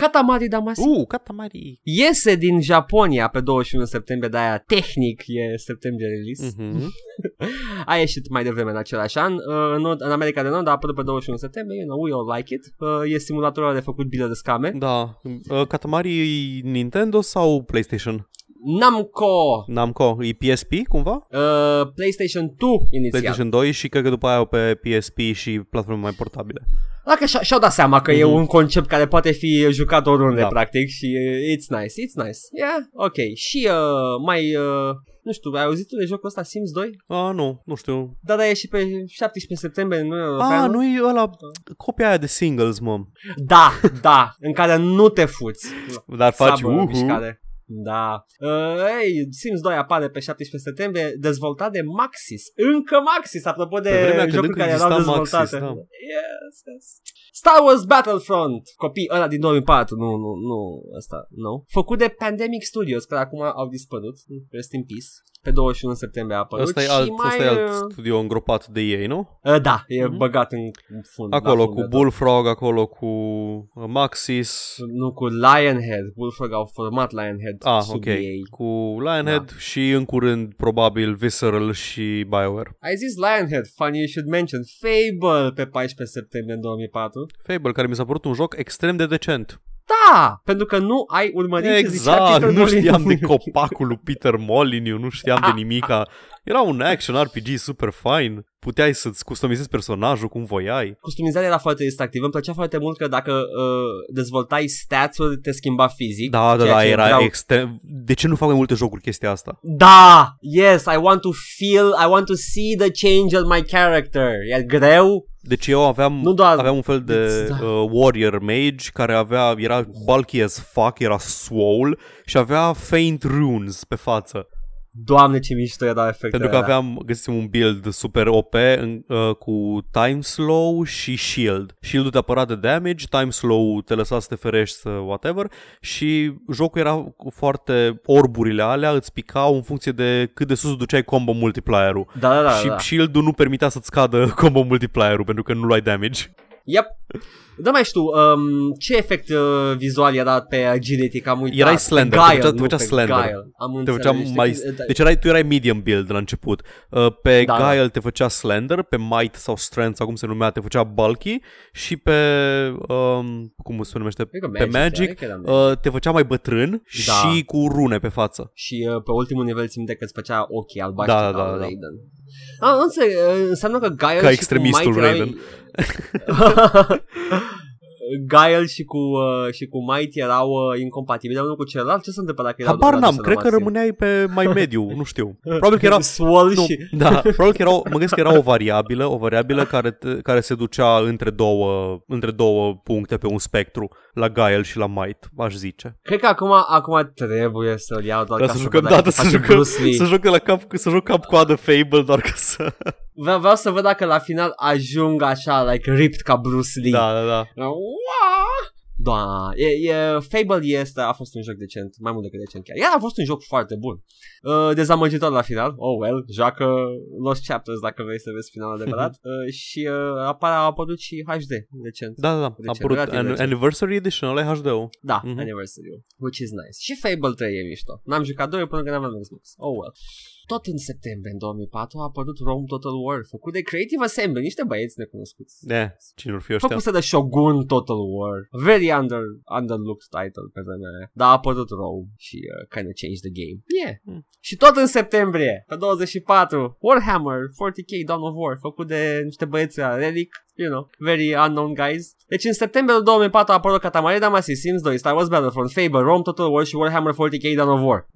Katamari Damacy Uh, Katamari. iese din Japonia pe 21 septembrie, de-aia tehnic e septembrie release. Mhm. A ieșit mai devreme în același an. Uh, În, Nord- în America de Nord a apărut pe 21 septembrie. You know, we all like it. Uh, E simulatorul de făcut bile de scame. Da. Uh, Katamari e Nintendo sau PlayStation? Namco, Namco. E PSP cumva? uh, PlayStation 2 inițial. PlayStation 2 și cred că după aia au pe PSP și platforme mai portabile. Dacă și- și-au dat seama că e Mhm. un concept care poate fi jucat oriunde, Da. practic, și uh, it's nice, it's nice. Yeah, ok. Și uh, mai, uh, nu știu, ai auzit tu de jocul ăsta Sims 2? Ah, nu, nu știu. Da, da, e și pe 17 septembrie în Uniunea Europeană. Ah, nu e ăla, copia aia de singles, mă. Da, da, în care nu te fuți. Dar faci Sabă, uhu. mișcare. Da. Uh, hey, Sims 2 apare pe 17 septembrie, dezvoltat de Maxis. Încă Maxis, apropo de Pe vremea când jocuri încă care erau exista dezvoltate. Maxis, da. Yes, yes. Star Wars Battlefront, copii ăla din 2004, nu, nu, nu, ăsta, nu. Făcut de Pandemic Studios, care acum au dispărut, rest in peace. Pe 21 septembrie a apărut Ăsta e și alt, mai... ăsta e alt uh, studio îngropat de ei, nu? uh, da, e Mhm. băgat în în fund. Acolo la cu fundător. Bullfrog, acolo cu uh, Maxis, Nu, cu Lionhead. Bullfrog au format Lionhead ah, sub ok, ei. cu Lionhead și în curând probabil Visceral și BioWare. Ai zis Lionhead, funny you should mention. Fable pe 14 septembrie în 2004. Fable, care mi s-a părut un joc extrem de decent. Da, pentru că nu ai urmărit ce zicea Exact, Peter nu Molyneux. știam de copacul lui Peter Molyneux, nu știam de nimica. Era un action RPG super fine. Puteai să-ți customizezi personajul cum voiai. Customizarea era foarte distractivă. Îmi plăcea foarte mult că dacă uh, dezvoltai stats-uri, te schimba fizic. Da, da, ceea da, ce era vreau- extrem... De ce nu fac mai multe jocuri chestia asta? Da, yes, I want to feel, I want to see the change of my character. E greu, Deci eu aveam, Nu doar- aveam un fel de Deci, da. uh, warrior mage care avea, era bulky as fuck, era swole și avea faint runes pe față. Doamne ce mișto erau efectele Pentru că alea. aveam, găsisem un build super OP în, uh, cu time slow și shield. Shield-ul te apăra de damage, time slow te lăsa să te ferești să whatever și jocul era cu foarte orburile alea îți picau în funcție de cât de sus duceai combo multiplier-ul. Da, da, da. și da. shield-ul nu permitea să-ți scadă combo multiplier-ul pentru că nu luai damage. Yep. Da mai știu, um, ce efect uh, vizual era pe agility, că am uitat. Erai Pe slender, Guile, te făcea- te nu, făcea pe slender. Guile. Am Te înțeles, făcea știi? mai... Da. Deci erai, tu erai medium build la început. Uh, Pe Da, da, da. Guile te făcea slender, pe Might sau Strength sau cum se numea te făcea bulky și pe... Um, cum se numește? Cred că pe Magic cred că era Magic. uh, te făcea mai bătrân Da. și cu rune pe față. Și uh, pe ultimul nivel țin minte că îți făcea ochii albaștri Da, da, la da, da. Raiden. Ah, însă uh, înseamnă că Guile Ca și extremistul cu Might Raiden. Erau... Guile și cu, uh, și cu Might erau uh, incompatibili unul cu celălalt. Ce se întâmplă dacă erau Habar doar n-am, aduse cred la că maxim? rămâneai pe mai mediu, nu știu. Probabil că era... Swole Nu, și... da, probabil că era, o- mă gândesc că era o variabilă, o variabilă care, te, care se ducea între două, între două puncte pe un spectru, la Guile și la Might, aș zice. Cred că acum, acum trebuie să-l iau doar Ca ca să să jucăm, văd da, dacă să face jucăm, Bruce Lee. să jucăm la cap, să joc cap coadă Fable doar ca să... Vreau, vreau să văd dacă la final ajung așa, like, ripped ca Bruce Lee. Da, da, da. Ua! Da, e, e, Fable este, a fost un joc decent, mai mult decât decent chiar. Iar a fost un joc foarte bun. Uh, dezamăgitor la final, oh well, joacă Lost Chapters dacă vrei să vezi finalul adevărat. uh, și uh, apare, a apărut și HD, decent. Da, da, da. A Recent, apărut relativ an- recent. Anniversary Edition, ăla e HD-ul. Da, Mhm. anniversary which is nice. Și Fable 3 e mișto. N-am jucat 2 până când aveam Xbox. Oh well. Tot în septembrie în 2004 a apărut Rome Total War, făcut de Creative Assembly, niște băieți necunoscuți. Ne, cine or fi ăștia? Făcuse de Shogun Total War. Very under, underlooked title pe vremea aia. Dar a apărut Rome și uh, kind of changed the game. Yeah. Hmm. Și tot în septembrie, pe 24, Warhammer 40k Dawn of War, făcut de niște băieți la Relic, you know, very unknown guys. Deci în septembrie 2004 a apărut Katamari Damacy, Sims 2, Star Wars Battlefront, Fable, Rome Total War și Warhammer 40k Dawn of War.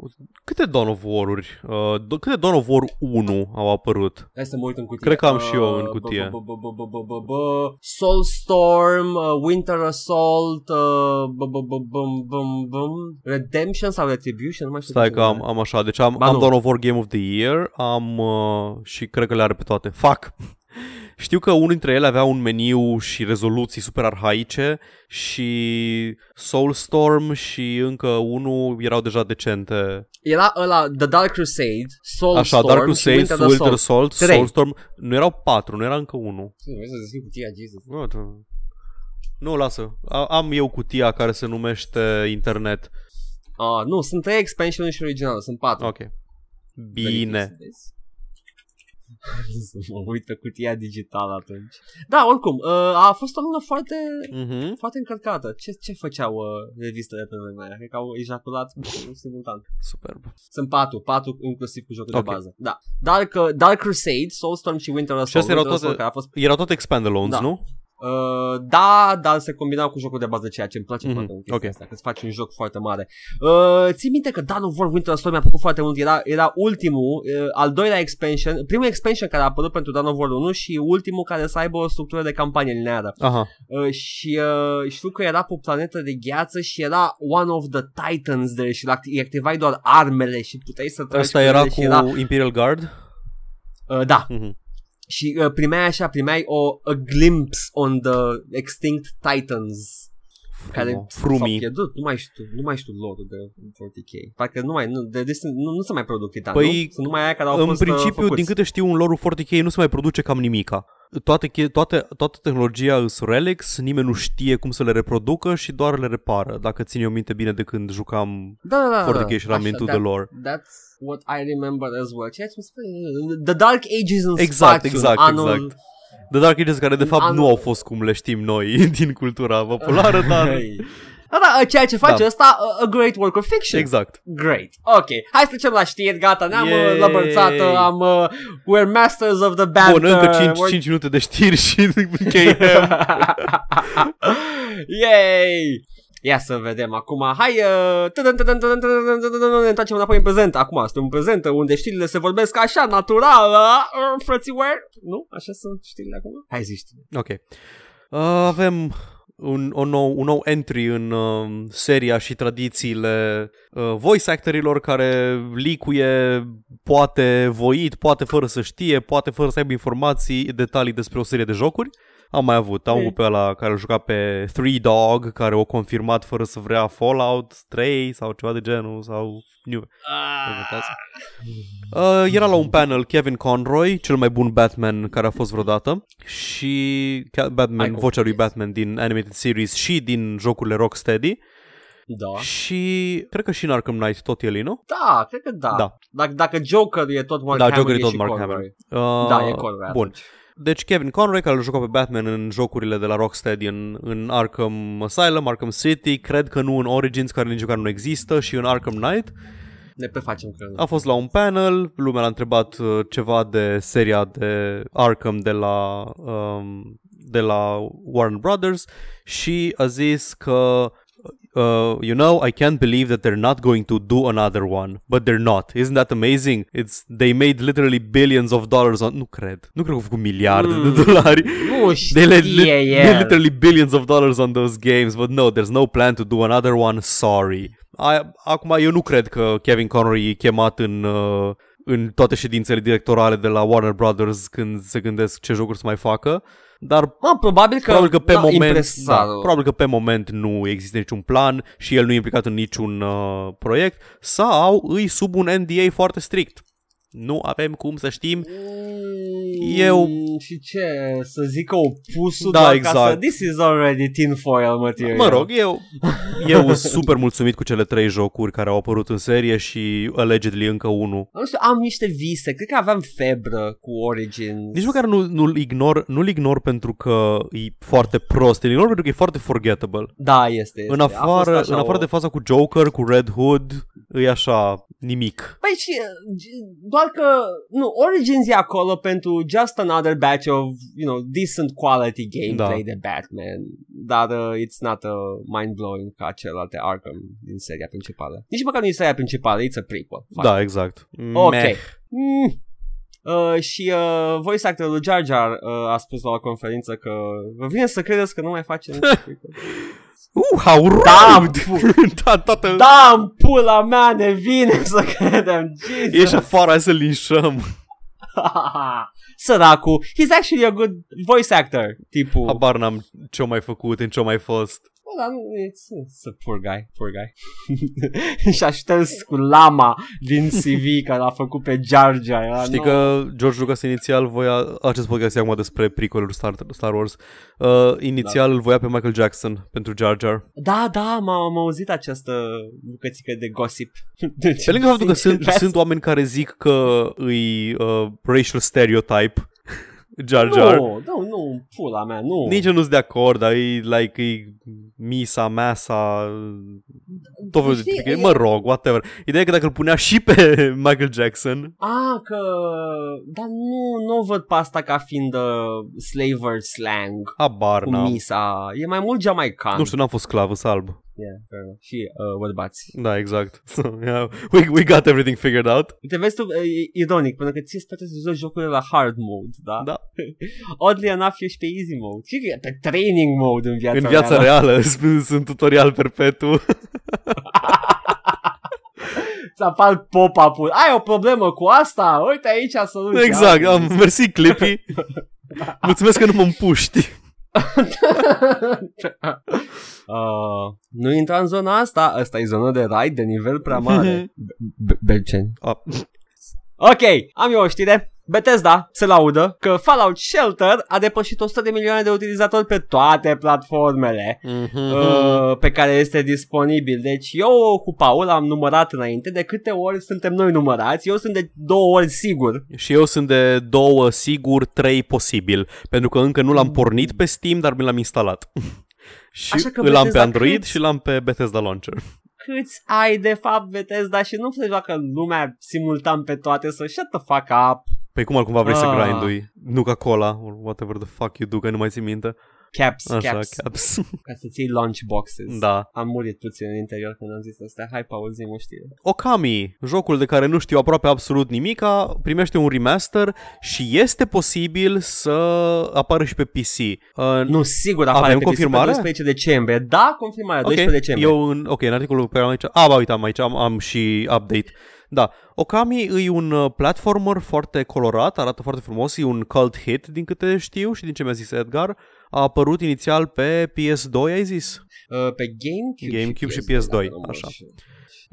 Câte Dawn of War-uri? Uh, do- câte Dawn of War 1 au apărut? Hai să mă uit în cutie. Cred că am și eu în Uh, cutie. bu- bu- bu- bu- bu- bu- bu- Soulstorm, uh, Winter Assault, uh, bu- bu- bu- bum- bum- bum, Redemption sau Retribution, nu mai știu. Stai cum că se am, numește. am așa, deci am, Ba am nu. Dawn of War Game of the Year, am uh, și cred că le are pe toate. Fuck! Știu că unul dintre ele avea un meniu și rezoluții super arhaice și Soulstorm și încă unul erau deja decente. Era ăla The Dark Crusade, Soulstorm Așa, Dark și Crusade, Winter Winter Assault. Assault, Trei. Soulstorm. Nu erau patru, nu era încă unul. Vrei să deschid cutia, Jesus. Nu, lasă. A- Am eu cutia care se numește internet. Ah, nu, sunt trei expansion și original, sunt patru. Ok. Bine. Verific să vezi. Să mă uit pe cutia digitală atunci. Da, oricum, uh, a fost o lună foarte Mhm. foarte încărcată. Ce, ce făceau uh, revistele pe vremea aia? Cred că au ejaculat simultan. Superb. Sunt patru, patru inclusiv cu jocul Ok. de bază. Da. Dark, uh, Dark Crusade, Soulstorm și Winter Assault. Și astea erau Winter toate- Assault, care a fost Erau toate expandalones, Da. nu? Uh, da, dar se combinau cu jocul de bază, ceea ce îmi place Mhm, foarte mult. chestia ok. Asta, că îți faci un joc foarte mare. Uh, ții minte că Dawn of War Winter Storm mi-a plăcut foarte mult. Era, era ultimul, uh, al doilea expansion, primul expansion care a apărut pentru Dawn of War 1 și ultimul care să aibă o structură de campanie lineară. Aha. Uh, și uh, știu că era pe o planetă de gheață și era one of the titans de și îi activai doar armele și puteai să tragi Asta cu era ele cu și era, Imperial Guard? uh, da, Mhm. Și uh, primeai așa, primeai o a glimpse on the extinct titans care Frumo- s-au Frumii. pierdut, nu mai știu, nu mai știu lor de 40k. Parcă nu mai, nu, de, de, nu, nu se mai produc titan, Păi, nu? Sunt numai aia care au În fost uh, principiu, făcuți. din câte știu, în lore 40k nu se mai produce cam nimica. Toate, che- toate, toată tehnologia îs relics, nimeni nu știe cum să le reproducă și doar le repară. Dacă țin eu minte bine de când jucam da, da, da, 40k și eram așa, into that- the lore. That's what I remember as well. Ceea ce mi se pare- The Dark Ages în Exact, spațiu, exact, anul... exact. The Dark Ages care de fapt anul- nu au fost cum le știm noi din cultura populară, dar... Da, da, ceea ce face Da. ăsta, a, a great work of fiction. Exact. Great. Ok. Hai să trecem la știri. Gata, ne-am Yay. uh, lăbărțat. uh, Am, uh, we're masters of the band. Bun, încă uh, 5, we're- 5 minute de știri și încheiem. Yay! Ia să vedem acum. Hai, uh, tădăn, tădăn, tădăn, tădăn, tădăn, tădăn, ne întoarcem înapoi în prezent. Acum suntem în prezent, unde știrile se vorbesc așa, natural, uh, frățiuer. Nu? Așa sunt știrile acum? Hai zi știrile. Ok. Uh, avem un, un, nou, un nou entry în uh, seria și tradițiile uh, voice actorilor care licuie poate voit, poate fără să știe, poate fără să aibă informații, detalii despre o serie de jocuri. Am mai avut, am Mm. avut pe ăla care îl juca pe Three Dog, care o confirmat fără să vrea Fallout 3 sau ceva de genul, sau New, uitați. Uh, era la un panel Kevin Conroy, cel mai bun Batman care a fost vreodată și Ca- Batman, Hai, vocea lui confirm. Batman din Animated Series și din jocurile Rocksteady Da. și cred că și în Arkham Knight tot el, e, nu? Da, cred că da. Da. Dacă, dacă Joker e tot Mark Da, Hamill, Joker e tot și Mark Conroy. Hamill. Uh, Da, e Conroy Bun. atunci. Deci Kevin Conroy, care îl juca pe Batman în jocurile de la Rocksteady în, în Arkham Asylum, Arkham City, cred că nu în Origins, care nici măcar nu există, și în Arkham Knight. Ne prefacem că... A fost la un panel, lumea l-a întrebat uh, ceva de seria de Arkham de la, um, de la Warner Brothers și a zis că Uh, you know, I can't believe that they're not going to do another one, but they're not. Isn't that amazing? It's they made literally billions of dollars on. Nu cred. Nu cred că au făcut miliarde Mm. de dolari. Nu They let, știe they el. literally billions of dollars on those games, but no, there's no plan to do another one. Sorry. A, acum, eu nu cred că Kevin Conroy e chemat în, uh, în toate ședințele directorale de la Warner Brothers când se gândesc ce jocuri să mai facă, dar Mă, probabil că, probabil că pe da, moment, da, impresarul. probabil că pe moment nu există niciun plan și el nu e implicat în niciun uh, proiect sau îi sub un NDA foarte strict. Nu avem cum să știm. Mm, Eu- Și ce? Să zică opusul Da, doar ca exact. să... This is already tinfoil material. Mă rog, eu, eu sunt super mulțumit cu cele trei jocuri care au apărut în serie și allegedly încă unul. Nu știu, am niște vise. Cred că aveam febră cu Origins. Nici măcar nu, nu-l ignor, nu-l ignor pentru că e foarte prost, îl ignor pentru că e foarte forgettable. Da, este. este. În A fost afară, așa în afară o... de faza cu Joker, cu Red Hood, e așa, nimic. Păi și uh, doar că nu, Origins e acolo pentru just another batch of, you know, decent quality gameplay Da. de Batman, dar uh, it's not a mind-blowing ca celelalte Arkham din seria principală. Nici măcar nu e seria principală, it's a prequel. Fine. Da, exact. Ok. Meh. Mm. Uh, și uh, voice actorul lui Jar Jar uh, a spus la o conferință că vă vine să credeți că nu mai face niciun prequel. Uh, how rude! Da, da, toată... Da, în pula mea ne vine să credem. Jesus. Ești afară, hai să linșăm. Săracu. He's actually a good voice actor. Tipul. Habar n-am ce-o mai făcut, în ce-o mai fost. Bă, dar nu, it's, it's a poor guy, poor guy. Și-a șters cu lama din CV care l-a făcut pe Jar Jar. Era, Știi no. că George Lucas inițial voia, acest podcast e acum despre prequel Star, Star Wars, uh, inițial îl voia pe Michael Jackson pentru Jar Jar. Da, da, m-am am auzit această bucățică de gossip. Deci, Pe lângă faptul că sunt, That's- sunt oameni care zic că îi uh, racial stereotype Jar Jar. Nu, nu, nu, pula mea, nu. Nici eu nu sunt de acord, dar e like, e misa, masa, tot felul de Știi, tipicări. e- Mă rog, whatever. Ideea e că dacă îl punea și pe Michael Jackson, Ah, că... Dar nu, nu o văd pe asta ca fiind uh, slaver slang. habar Cu n-am. misa. E mai mult jamaican. Nu știu, n-am fost sclav, sunt alb. Yeah, fair enough. Și uh, bărbați. Da, exact. So, yeah, we, we got everything figured out. Te vezi tu, e ironic, pentru că ție îți plătește să joci jocurile la hard mode, da? Da. Oddly enough, ești pe easy mode. Și că e pe training mode în viața În viața reală. reală sunt, sunt tutorial perpetu. Ți apar pop-up-ul. Ai o problemă cu asta? Uite aici soluția. exact, am mersi Clippy. Mulțumesc că nu mă împuști. Uh, nu intra în zona asta. Asta e zona de raid de nivel prea mare. B- Berceni. Ah, Ok, am eu o știre. Bethesda se laudă că Fallout Shelter a depășit 100 de milioane de utilizatori pe toate platformele mhm. uh, pe care este disponibil. Deci eu cu Paul am numărat înainte de câte ori suntem noi numărați. Eu sunt de două ori sigur. Și eu sunt de două, sigur, trei posibil. Pentru că încă nu l-am pornit pe Steam, dar mi l-am instalat. și Așa că îl am pe Bethesda Android cât? și l-am pe Bethesda Launcher. Câți ai de fapt Bethesda și nu se joacă lumea simultan pe toate să shut the fuck up. Păi cum altcumva vrei să Ah. grindui? Nuka-Cola, or whatever the fuck you do, că nu mai țin minte. Caps, Așa, caps, caps. ca să-ți iei launch boxes. da. Am murit puțin în interior când am zis asta. Hai, Paul, zi o știre. Okami, jocul de care nu știu aproape absolut nimica, primește un remaster și este posibil să apară și pe PC. Uh, Nu, sigur apare Avem pe confirmare? PC pe 12 decembrie. Da, confirmare, 12 decembrie. Eu în, ok, în articolul pe care am aici, a, ba, uite, am aici, am, am și update. Da, Okami e un uh, platformer foarte colorat, arată foarte frumos, e un cult hit din câte știu și din ce mi-a zis Edgar. A apărut inițial pe PS2, ai zis? Uh, pe GameCube, GameCube și PS2, PS2, dacă nu mă așa. înșel.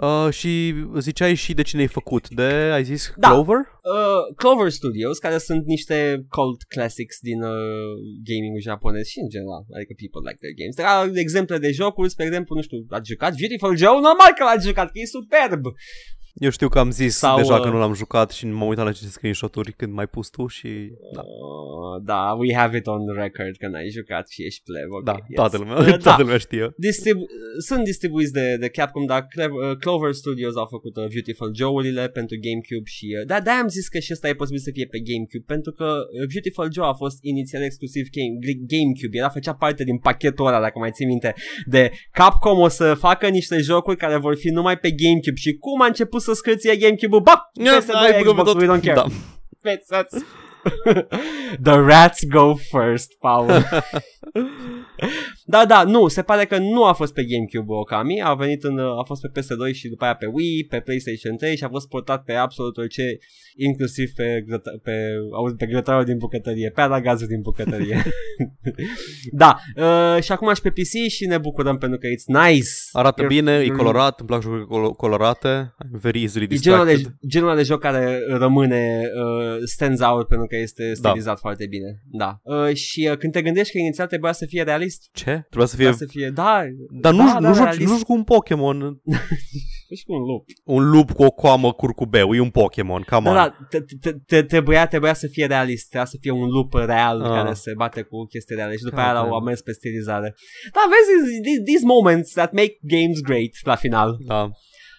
Uh, și ziceai și de cine ai făcut, de, ai zis, Da. Clover? Uh, Clover Studios, care sunt niște cult classics din uh, gaming japonez și în general, adică people like their games. Dar exemple de jocuri, spre exemplu, nu știu, ați jucat Beautiful Joe? Normal că l-ați jucat, că e superb! Eu știu că am zis Sau, deja că uh, nu l-am jucat și m-am uitat la aceste screenshot-uri când m-ai pus tu și... Da, Uh, da, we have it on record că n-ai jucat și ești pleb, ok. da yes. toată lumea, Uh, da. toată lumea știe. Distribu- sunt distribuiți de, de Capcom, dar Clever, uh, Clover Studios au făcut uh, Beautiful Joe-urile pentru GameCube și... Uh, da, de am zis că și ăsta e posibil să fie pe GameCube, pentru că uh, Beautiful Joe a fost inițial exclusiv game, GameCube, era făcea parte din pachetul ăla, dacă mai ții minte, de Capcom o să facă niște jocuri care vor fi numai pe GameCube și cum a început să scârție GameCube-ul, bap, PS2, Hai, băgăm Xbox, tot. we don't care. Da. Pețați. The rats go first, Paul. da, da, nu, se pare că nu a fost pe GameCube Okami, a venit în, a fost pe PS2 și după aia pe Wii, pe PlayStation 3 și a fost portat pe absolut orice, inclusiv pe, grăta- pe, auzi, pe grătarul din bucătărie, pe aragazul din bucătărie. da, uh, și acum și pe PC și ne bucurăm pentru că it's nice. Arată You're- bine, e you're- colorat, îmi plac jocurile colo- colorate, I'm very easily E genul distracted. de, genul de joc care rămâne uh, stands out pentru că este Da. stilizat foarte bine. Da. Uh, și uh, când te gândești că inițial trebuia să fie realist, Ce? Trebuia să fie... trebuia să fie, da, Dar nu, da, nu, da, joci, realist. nu joci cu un Pokémon, și cu un lup. un lup cu o coamă curcubeu, e un Pokémon, come Da, on. da, te- te- te- trebuia, trebuia să fie realist, trebuia să fie un lup real Ah. care se bate cu chestii reale și după God aia damn. l-au mers pe stilizare. Da, vezi, these, these moments that make games great la final. Da.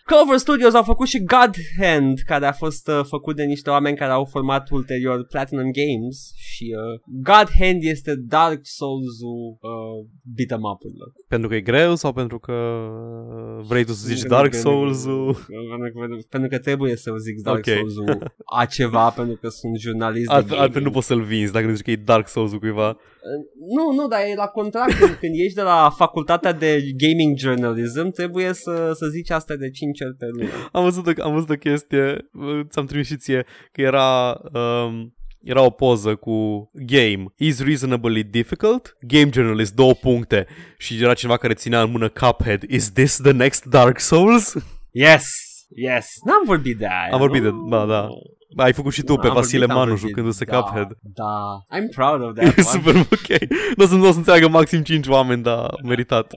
Clover Studios au făcut și God Hand, care a fost uh, făcut de niște oameni care au format ulterior Platinum Games și uh, God Hand este Dark Souls-ul uh, beat'em up-urilor. Pentru că e greu sau pentru că uh, vrei tu să zici Pentru Dark că- Souls-ul? Pentru că, pentru că trebuie să zic Dark Ok. Souls-ul a ceva, pentru că sunt jurnalist de Altfel, altfel gaming. nu poți să-l vinzi dacă nu zici că e Dark Souls-ul cuiva. Uh, Nu, nu, dar e la contract când, când ești de la facultatea de gaming journalism, trebuie să, să zici asta de 5 ori pe lună. Am văzut, o, am văzut o chestie, uh, ți-am trimis și ție, că era... Um, era o poză cu game is reasonably difficult game journalist două puncte și era cineva care ținea în mână Cuphead is this the next Dark Souls Yes, yes. N-am vorbit de aia. Am vorbit de- nu? da, da. Ai făcut și tu pe Am Vasile vorbit, am Manu vorbit. jucându-se da, Cuphead Da, I'm proud of e that one. super ok nu o să, nu o să înțeleagă maxim 5 oameni dar meritat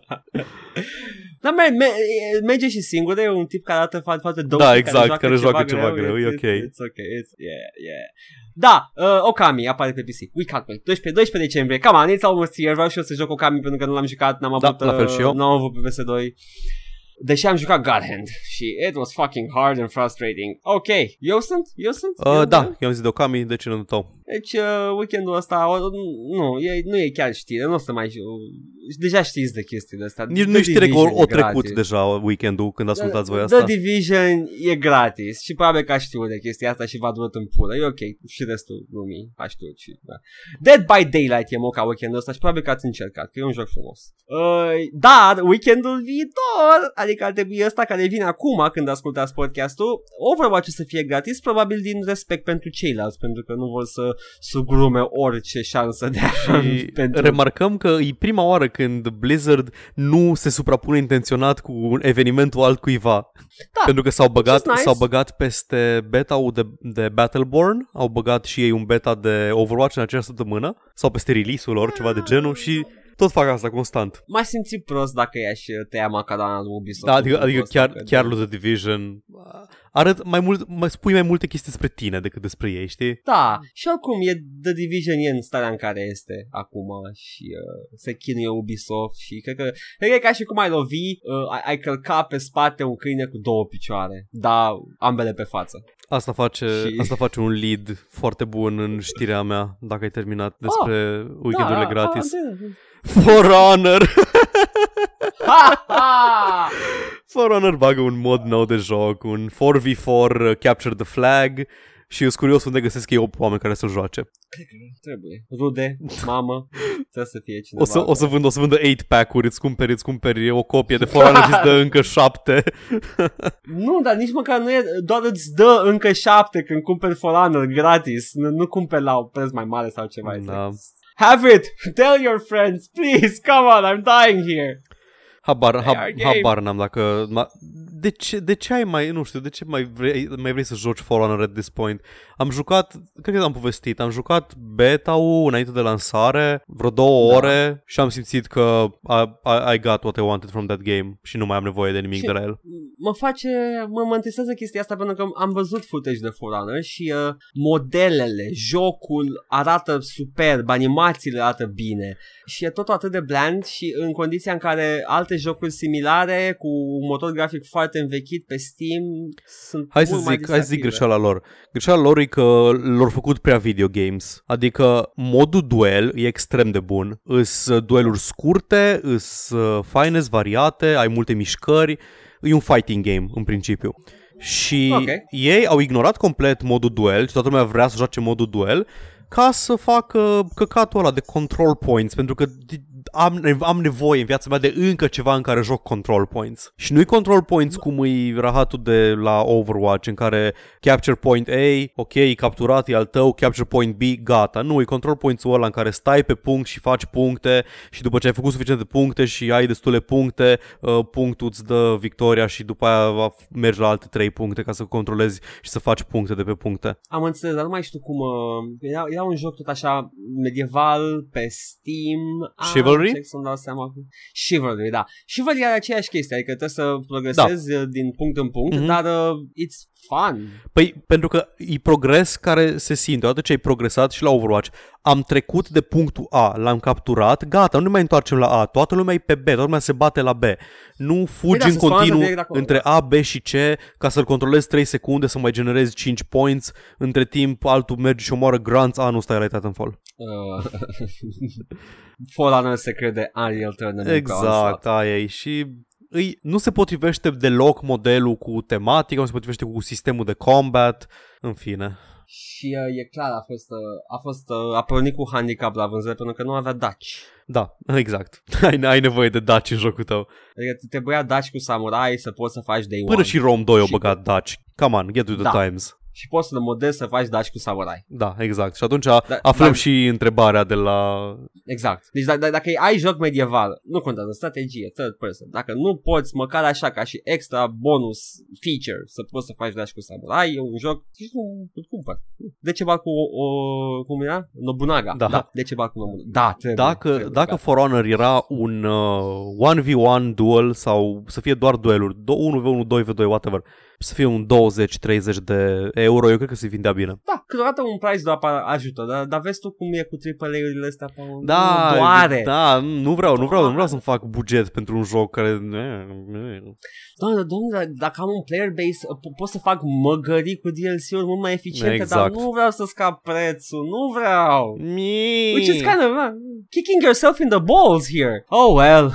Dar me- me- merge și singur, e un tip care arată foarte, foarte dope. Da, exact, care joacă ceva greu, e It's- ok. It's, ok, it's, yeah, yeah. Da, uh, Okami apare pe PC. We can't wait. 12, 12 decembrie. Come on, it's almost here. Vreau și eu să joc Okami pentru că nu l-am jucat, n-am Da, avut, la fel și eu. uh, n-am avut pe PS2. Deși am jucat God Hand și it was fucking hard and frustrating. Ok, eu sunt? Eu sunt? Uh, eu, da, eu am zis de Okami, de ce nu tău? Deci uh, weekendul ăsta, o, nu, e, nu e chiar știre, nu o să mai... Deja știți de chestiile astea. Nici nu The știre că o, Division o e trecut gratis. deja weekendul când ascultați voi The asta. Division e gratis și probabil că a știut de chestia asta și v-a durat în pulă. E ok și restul lumii a știut și da. Dead by Daylight e moca weekendul ăsta și probabil că ați încercat, că e un joc frumos. Uh, dar weekendul viitor, adică ar trebui ăsta care vine acum când ascultați podcastul, Overwatch o să fie gratis, probabil din respect pentru ceilalți, pentru că nu vor să sugrume orice șansă de a Și pentru... remarcăm că e prima oară când Blizzard nu se suprapune intenționat cu un evenimentul altcuiva. Da, Pentru că s-au băgat, nice. s-au băgat peste beta-ul de, de Battleborn, au băgat și ei un beta de Overwatch în aceeași săptămână, sau peste release-ul lor, ceva de genul, și tot fac asta constant. M-aș simți prost dacă i-aș tăia macadana lui Ubisoft. Da, adică, adică Ăsta, chiar, că- chiar lui The Division arăt mai mult, mai spui mai multe chestii despre tine decât despre ei, știi? Da, și oricum e The Division e în starea în care este acum și uh, se chinuie Ubisoft și cred că, cred că e ca și cum ai lovi, uh, ai, ai călca pe spate un câine cu două picioare, da, ambele pe față. Asta face, Și- asta face un lead foarte bun în știrea mea, dacă ai terminat despre da, weekendurile gratis. da. For Honor! Ha, ha! For Honor bagă un mod nou de joc, un 4v4 uh, Capture the Flag și eu sunt curios unde găsesc ei 8 oameni care să joace. Trebuie. Rude, mamă, trebuie să fie cineva. O să, o să vând, o să vândă 8-pack-uri, îți cumperi, îți cumperi o copie de For Honor și îți dă încă 7. Nu, dar nici măcar nu e, doar îți dă încă șapte când cumperi For Honor gratis, nu, nu cumperi la un preț mai mare sau ceva. Da. Have it! Tell your friends, please, come on, I'm dying here. Habar, They hab, are game. habar n-am dacă... Ma, de, ce, de ce ai mai, nu știu, de ce mai vrei, mai vrei să joci For Honor at this point? Am jucat, cred că am povestit, am jucat beta-ul înainte de lansare, vreo două Da. ore și am simțit că I, I, I got what I wanted from that game și nu mai am nevoie de nimic Și- de la el. Mă face, mă, mă interesează chestia asta pentru că am văzut footage de For Honor și uh, modelele, jocul arată superb, animațiile arată bine și e totul atât de bland și în condiția în care alte jocuri similare cu un motor grafic foarte învechit pe Steam sunt Hai să mult mai zic, hai să zic distractive. greșeala lor. Greșeala lor e că l-au făcut prea video games. Adică modul duel e extrem de bun. Îs uh, dueluri scurte, îs uh, faine, îs variate, ai multe mișcări. E un fighting game în principiu. Și Ok. ei au ignorat complet modul duel și toată lumea vrea să joace modul duel ca să facă căcatul ăla de control points, pentru că d- am, nev- am nevoie în viața mea de încă ceva în care joc control points. Și nu-i control points cum e rahatul de la Overwatch, în care capture point A, ok, e capturat, e al tău, capture point B, gata. Nu, e control points-ul ăla în care stai pe punct și faci puncte și după ce ai făcut suficiente puncte și ai destule puncte, uh, punctul îți dă victoria și după aia va f- mergi la alte 3 puncte ca să controlezi și să faci puncte de pe puncte. Am înțeles, dar nu mai știu cum... Uh, era, era un joc tot așa medieval pe Steam. Chivalry? Încerc să-mi dau seama. Chivalry, da. Chivalry are aceeași chestie, adică trebuie să progresezi da. din punct în punct, Mhm. mm-hmm. dar uh, it's fun. Păi, pentru că e progres care se simte. Odată ce ai progresat și la Overwatch, am trecut de punctul A, l-am capturat, gata, nu ne mai întoarcem la A. Toată lumea e pe B, toată lumea se bate la B. Nu fugi da, în se spawnează continuu direct acolo, între A, B și C ca să-l controlezi 3 secunde să mai generezi 5 points. Între timp, altul merge și omoară grunts. A, nu stai la Titanfall. Uh, For Honor se crede Unreal Tournament. Exact, aia e. Și îi, nu se potrivește deloc modelul cu tematica, nu se potrivește cu sistemul de combat, în fine. Și uh, e clar, a fost, uh, a fost uh, a pornit cu handicap la vânzări pentru că nu avea daci. Da, exact. Ai, ai nevoie de daci în jocul tău. Adică te trebuia daci cu samurai să poți să faci day Până one. și Rome 2 au Și- băgat daci. Come on, get with the Da. times. Și poți să le modezi să faci daci cu samurai. Da, exact. Și atunci da, Da- aflăm dar- și întrebarea de la... Exact. Deci d- d- dacă ai joc medieval, nu contează, strategie, third person. Dacă nu poți, măcar așa, ca și extra bonus feature, să poți să faci daci cu samurai, e un joc, și nu îl cumpăr. De ce cu o, o, cum era? Nobunaga. Da. da. De ce cu Nobunaga? Da, trebuie. Dacă, trebuie, dacă gata. For Honor era un uh, 1v1 duel sau să fie doar dueluri, do- 1v1, 2v2, whatever, să fie un 20-30 de euro, eu cred că se vindea bine. Da, câteodată un price drop ajută, dar, dar vezi tu cum e cu AAA-urile astea pe un Da, doare. da, nu vreau, nu vreau, nu vreau să-mi fac buget pentru un joc care... Doamne, doamne, dacă am un player base, po- pot să fac măgării cu DLC-uri mult mai eficiente, Exact. dar nu vreau să scap prețul, nu vreau. Mi. Which is kind of uh, kicking yourself in the balls here. Oh well.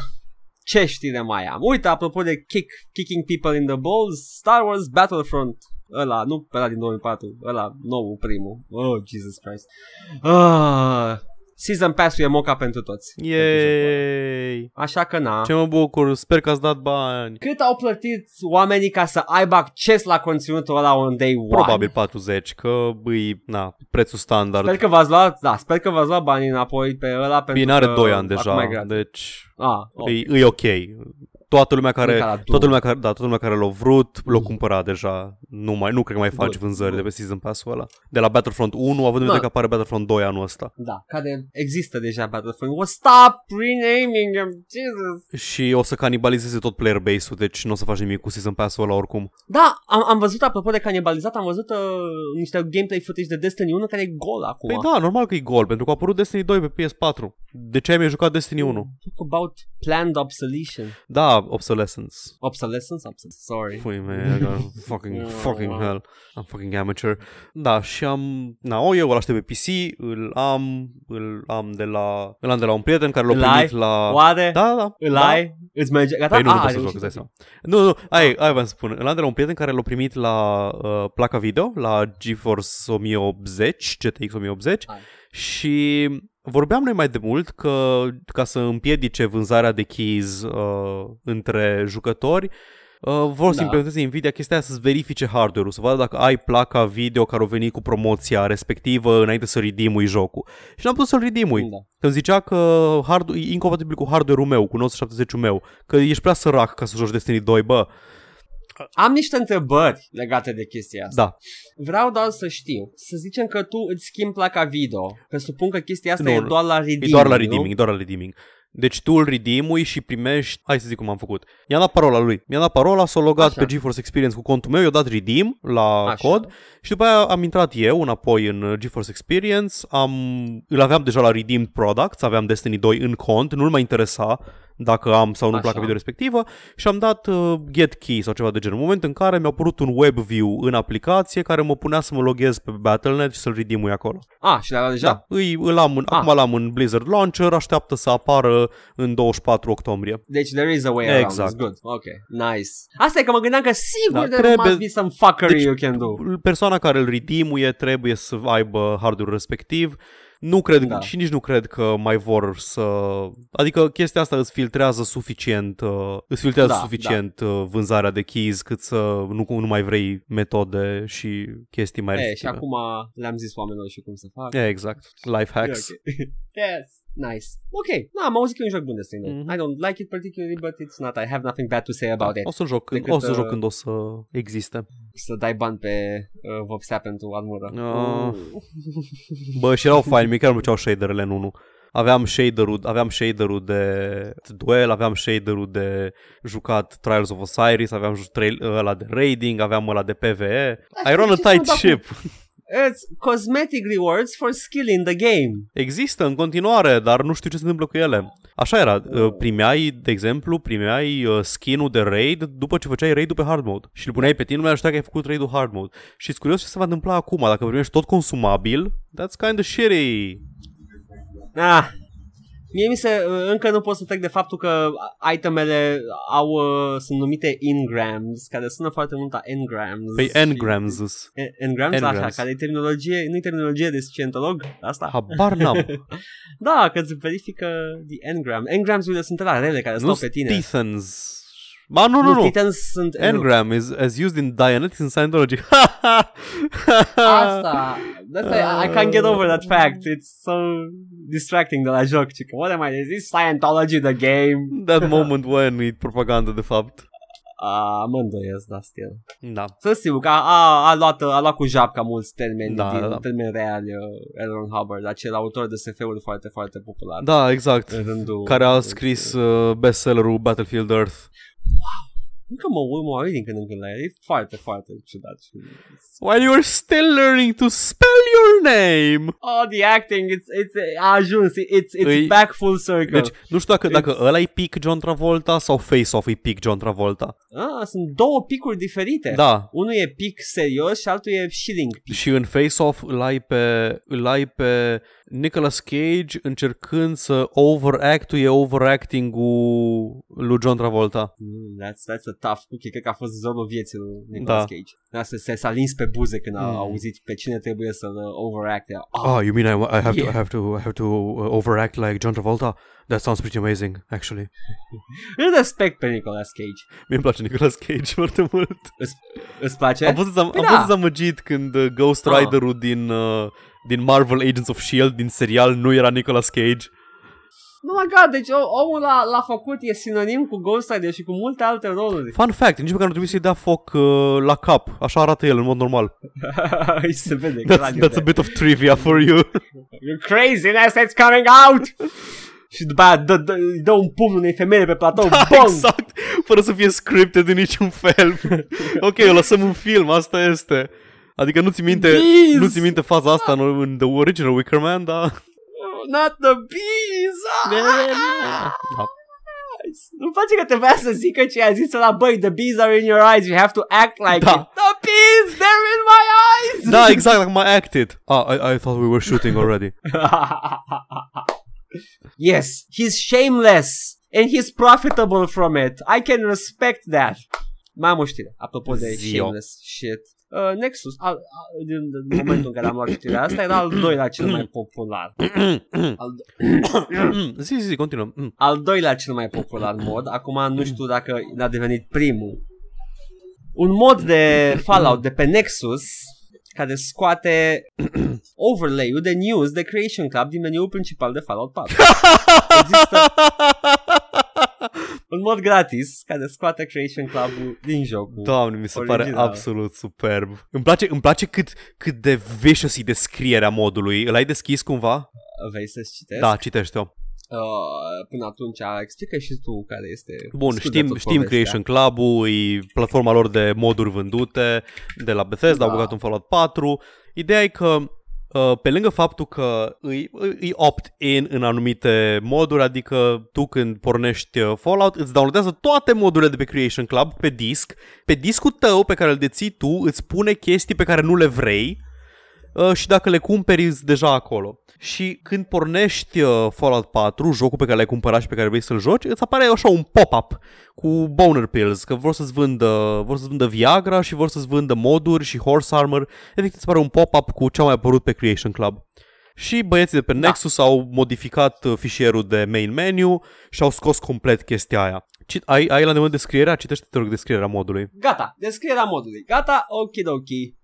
Ce știre mai am? Uite, apropo de kick, kicking people in the balls, Star Wars Battlefront. Ăla, nu ăla din 2004, ăla nou, primul. Oh, Jesus Christ. Ah, Season Pass-ul e moca pentru toți. pentru jocul ăla. Yay! Așa că na. Ce mă bucur, sper că ați dat bani. Cât au plătit oamenii ca să aibă acces la conținutul ăla on day one? Probabil 40, că îi, na, prețul standard. Sper că v-ați luat, da, sper că v-ați luat banii înapoi pe ăla pentru Bine, are că 2 ani acum deja, e gratis. deci Ah, oh. e, e ok. Toată lumea care, Mânca la două. toată lumea care, da, toată lumea care l-a vrut, l-a cumpărat deja. Nu mai, nu cred că mai faci Good. vânzări de pe Season Pass-ul ăla. De la Battlefront 1, având în vedere Da. că apare Battlefront 2 anul ăsta. Da, care există deja Battlefront. Well, stop renaming them, Jesus. Și o să canibalizeze tot player base-ul, deci nu o să faci nimic cu Season Pass-ul ăla oricum. Da, am, am văzut, apropo de canibalizat, am văzut uh, niște gameplay footage de Destiny 1 care e gol acum. Păi da, normal că e gol, pentru că a apărut Destiny 2 pe PS4. De ce ai mai jucat Destiny 1? Talk about planned obsolescence. Da, Obsolescence. Obsolescence? Obsolescence, sorry. Pui mei, I got fucking, fucking hell. I'm fucking amateur. Da, și am... Na, o, eu îl aștept pe PC, îl am, îl am de la, îl am de la un prieten care l-a Îl primit ai? la... Oare? Da, da. Îl da. ai? Îți merge? Gata? Păi nu, nu Ah, pot să ai joc, îți dai reușit. seama. Nu, nu, ai, ai vreau să spun. Îl am de la un prieten care l-a primit la uh, placa video, la GeForce 1080, GTX 1080 Hai. și vorbeam noi mai de mult că ca să împiedice vânzarea de keys uh, între jucători, Uh, vor să Da. implementeze Nvidia chestia aia să-ți verifice hardware-ul, să vadă dacă ai placa video care a venit cu promoția respectivă înainte să redeem jocul. Și n-am putut să-l redeem Da. Că îmi zicea că hard, e incompatibil cu hardware-ul meu, cu 970-ul meu, că ești prea sărac ca să joci Destiny 2, bă. Am niște întrebări legate de chestia asta. Da. Vreau doar să știu. Să zicem că tu îți schimbi placa video. Presupun că chestia asta Nu, e nu. doar la redeeming, E doar la nu? redeeming, doar la redeeming. Deci tu îl redeem și primești, hai să zic cum am făcut. I-am dat parola lui. Mi-a dat parola, s-a logat Așa. pe GeForce Experience cu contul meu, i-a dat redeem la Așa. cod și după aia am intrat eu înapoi în uh, GeForce Experience, am, îl aveam deja la redeemed products, aveam Destiny 2 în cont, nu-l mai interesa dacă am sau nu Așa. placa video respectivă și am dat uh, get key sau ceva de genul. În moment în care mi-a apărut un web view în aplicație care mă punea să mă loghez pe Battle.net și să-l redeem acolo. Ah, și le-a luat deja? Da, îi, îl am în, Ah. acum l-am în Blizzard Launcher, așteaptă să apară în 24 octombrie. Deci there is a way around. Exact. It's good. Ok, nice. Asta e că mă gândeam că sigur Da, there trebuie- must be some fuckery Deci, you can do. Persoana care îl redeem trebuie să aibă hardware respectiv. Nu cred Da. și nici nu cred că mai vor să... Adică chestia asta îți filtrează suficient, uh, îți filtrează Da, suficient uh, vânzarea de keys cât să nu, nu mai vrei metode și chestii mai E, și restrictive. acum le-am zis oamenilor și cum să fac. E, exact. Life hacks. E, ok. yes. Nice. Ok. Na, am auzit că e un joc bun Destiny. Mhm. I don't like it particularly, but it's not. I have nothing bad to say about it. O să joc, când, Decât, o să joc uh, când o să existe. Să dai bani pe uh, vopsea pentru armură. Ah. Uh. Bă, și erau faini, mie chiar îmi plăceau shaderele în 1. Aveam shader-ul, aveam shader-ul de duel, aveam shader-ul de jucat Trials of Osiris, aveam ju- trail, ăla de raiding, aveam ăla de PvE. I run a ce să tight mă dau ship. It's cosmetic rewards for skill in the game. Există în continuare, dar nu știu ce se întâmplă cu ele. Așa era, uh, primeai, de exemplu, primeai uh, skin-ul de raid după ce făceai raid-ul pe hard mode. Și îl puneai pe tine, nu mai aștepta că ai făcut raid-ul hard mode. Și sunt curios ce se va întâmpla acum, dacă primești tot consumabil, that's kind of shitty. Ah. Mie mi se, uh, încă nu pot să trec de faptul că itemele au, uh, sunt numite engrams, care sună foarte mult a engrams. Păi și- engrams En- Engrams, Engrams. așa, care e terminologie, nu e terminologie de scientolog, asta? Habar n-am. Da, că îți verifică the engram. Engramsurile sunt la rele care stau nu pe tine. Tithans. Ba, nu, nu, nu. Titans sunt... Engram is as used in Dianetics and Scientology. Asta, asta e, I can't get over that fact. It's so distracting de la joc, cică. What am I, is this Scientology the game? That moment when e propagandă, de fapt. Ah, mă îndoiesc, da, still. Da. Să știu că a, a, a, luat, a luat cu japca mulți termeni, Da, din, da, da. termeni reali, uh, Elron Hubbard, acel autor de SF-uri foarte, foarte popular. Da, exact. În rândul, Care a scris uh, bestsellerul Battlefield Earth. Încă mă uit, mă uit din când în când la el. E foarte, foarte ciudat. While you're still learning to spell your name. Oh, the acting, it's, it's, a ajuns, it's, it's Îi- back full circle. Deci, nu știu dacă, dacă ăla e pic John Travolta sau Face-Off e pic John Travolta. ah, sunt două picuri diferite. Da. Unul e pic serios și altul e shilling pic. Și în Face-Off îl ai pe, îl ai pe Nicolas Cage încercând să overact-uie overacting-ul lui John Travolta. Mm, that's, that's a tough cookie. Cred că a fost zorul vieții lui Nicolas Da. Cage. Da, se, se, s-a lins pe buze când a Mm. auzit pe cine trebuie să-l uh, overacte. Oh, Oh, you mean I, I have to Yeah. I have to I have to uh, overact like John Travolta? That sounds pretty amazing, actually. Îl respect pe Nicolas Cage. Mie îmi place Nicolas Cage foarte mult. Îți, îți place? Am fost, am, Păi am da. fost dezamăgit când uh, Ghost Ah. Rider-ul din, uh, din Marvel Agents of S.H.I.E.L.D. din serial nu era Nicolas Cage. Oh my god, deci o- omul l-a, l-a făcut, e sinonim cu Ghost Rider și cu multe alte roluri. Fun fact, nici măcar nu trebuie să-i dea foc uh, la cap. Așa arată el în mod normal. Îi se vede That's, craniul that's a de- bit of trivia for you. Your craziness, it's coming out! și după aia dă, dă, îi dă un pumn unei femei pe platou, Da, bang! exact, fără să fie scripted în niciun fel. ok, o lăsăm în film, asta este. Adică nu ți minte, Bees! nu ți minte faza asta în, în The Original Wicker Man, dar... Not the bees! Ah! Da. Nu face că trebuia să zică ce a zis la băi, the bees are in your eyes, you have to act like Da. it. The bees, they're in my eyes! Da, exact, like my acted. Ah, I, I thought we were shooting already. yes, he's shameless and he's profitable from it. I can respect that. Mai am o știre, apropo de Zio. shameless shit. Uh, Nexus, al, al, din, din momentul în care am luat știrea asta, era al doilea cel mai popular. Al, Mm, zi, zi, zi, continuăm. Mm. al doilea cel mai popular mod. Acum nu știu dacă n-a devenit primul. Un mod de Fallout de pe Nexus care scoate overlay-ul de news de Creation Club din meniul principal de Fallout 4. Există un mod gratis care scoate Creation Club din jocul. Doamne, mi se pare Original. absolut superb. Îmi place, îmi place cât, cât de vicious e descrierea modului. Îl ai deschis cumva? Vrei să-ți citesc? Da, citește-o. Uh, până atunci, explică și tu care este... Bun, scurt de știm, tot știm povestea. Creation Club-ul, e platforma lor de moduri vândute de la Bethesda, Da. au băgat un Fallout 4. Ideea e că uh, pe lângă faptul că îi, îi opt-in în anumite moduri, adică tu când pornești uh, Fallout îți downloadează toate modurile de pe Creation Club pe disc, pe discul tău pe care îl deții tu îți pune chestii pe care nu le vrei uh, și dacă le cumperi îți deja acolo. Și când pornești uh, Fallout 4, jocul pe care l-ai cumpărat și pe care vrei să-l joci, îți apare așa un pop-up cu boner pills, că vor să-ți vândă, vor să-ți vândă Viagra și vor să-ți vândă moduri și horse armor. Efectiv îți apare un pop-up cu ce a mai apărut pe Creation Club. Și băieții de pe Da. Nexus au modificat uh, fișierul de main menu și au scos complet chestia aia. Cit- ai, ai la îndemână descrierea? Citește, te rog, descrierea modului. Gata, descrierea modului. Gata, okidoki.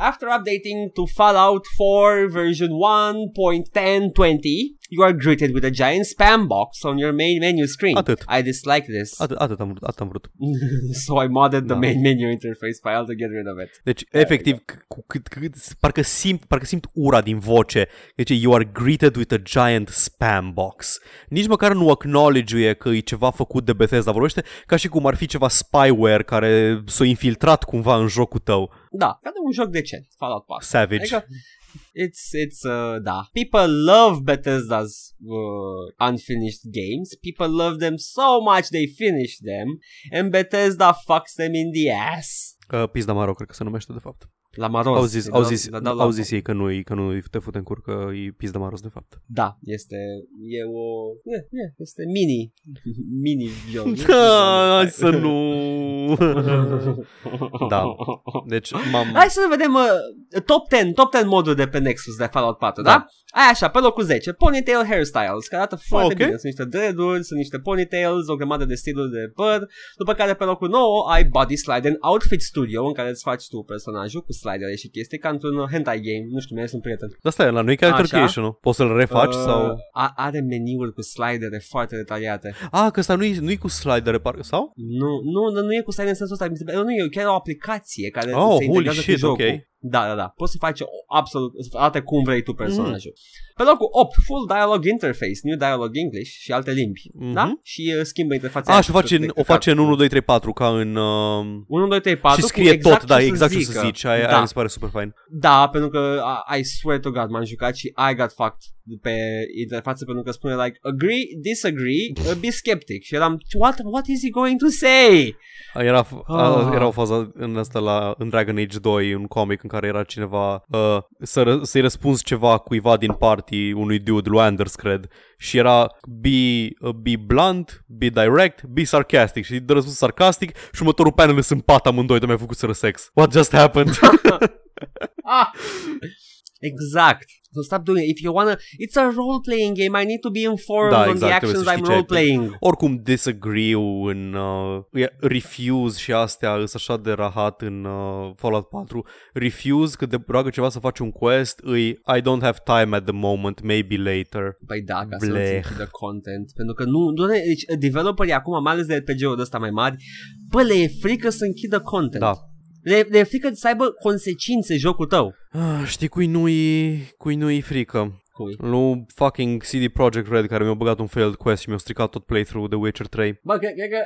After updating to Fallout 4 version 1.1020, you are greeted with a giant spam box on your main menu screen. Atât. I dislike this, Atât, atât, am vrut, atât am vrut. so I modded the Da. main menu interface file to get rid of it. Deci, efectiv, c- cu cât, cât, parcă, simt, parcă simt ura din voce. Deci, you are greeted with a giant spam box. Nici măcar nu acknowledge că e ceva făcut de Bethesda. Vorbește ca și cum ar fi ceva spyware care s-a infiltrat cumva în jocul tău. Da, ca de un joc decent, Fallout 4. Savage. Adică, it's, it's, uh, da. People love Bethesda's uh, unfinished games. People love them so much they finish them. And Bethesda fucks them in the ass. Uh, Pizda Maro, cred că se numește de fapt. La Maros. Au zis, Îi au dau- zis, le dau la- au zis ei că nu, că nu te fute în cur, că e Pizda Maros de fapt. Da, este, e o, e, e, este mini, mini joc. Da, hai să nu... Da. Deci m-am... Hai să vedem uh, top 10, top 10 moduri de pe Nexus de Fallout 4, da? Da. da? Ai așa, pe locul 10, ponytail hairstyles, care arată foarte Ok. bine. Sunt niște dreaduri, sunt niște ponytails, o grămadă de stiluri de păr. După care pe locul 9 ai body slide and outfit studio, în care îți faci tu personajul cu slidere și chestii, ca într-un uh, hentai game. Nu știu, mi-e sunt prieten. Dar stai, la nu e character Așa. creation, nu? Poți să-l refaci Uh, sau... a, are meniuri cu slidere foarte detaliate. Ah, că ăsta nu e, nu e cu slidere, parcă, sau? Nu, nu, nu, nu e cu slide în sensul ăsta, mi se pare- nu e chiar o aplicație care Oh, se holy integrează shit, cu jocul. ok. Da, da, da. Poți să faci o, absolut, să arate cum vrei tu personajul. Pe locul 8, Full Dialogue Interface, New Dialogue English și alte limbi. Mhm. Da? Și uh, schimbă interfața. A, aia și o face, de în, o căcat. face în 1, 2, 3, 4 ca în... Uh... 1, 2, 3, 4 și scrie cu exact tot, da, ce să exact ce zică. să zici. Aia, da. aia mi se pare super fain. Da, pentru că I, I swear to God m-am jucat și I got fucked pe interfață pentru că spune like agree, disagree, uh, be skeptic și eram what, what is he going to say? Era, Ah. ah. era o fază în asta la, în Dragon Age 2, un comic în care era cineva uh, să, ră- să-i răspunzi ceva cuiva din party, unui dude, lui Anders, cred, și era be, uh, be blunt, be direct, be sarcastic și dă răspuns sarcastic și următorul panel sunt pat amândoi de mi-a făcut să sex. What just happened? Ah! Exact. So stop doing it. If you wanna, it's a role-playing game. I need to be informed Da, on exact, the trebuie actions să știi I'm ce ai- role-playing. Oricum disagree în uh, e- refuse și astea sunt așa de rahat în uh, Fallout 4. Refuse că te roagă ceva să faci un quest, îi I don't have time at the moment, maybe later. Păi da, ca să Bleh. nu închidă content. Pentru că nu, nu deci developerii acum, mai ales de RPG-uri ăsta mai mari, bă, le e frică să închidă content. Da. Le, le e frică să aibă consecințe jocul tău. Ah, știi cui nu-i, cui nu-i frică? Cui? Lui fucking CD Projekt Red care mi-a băgat un failed quest și mi-a stricat tot playthrough de Witcher 3. Bă, cred, cred că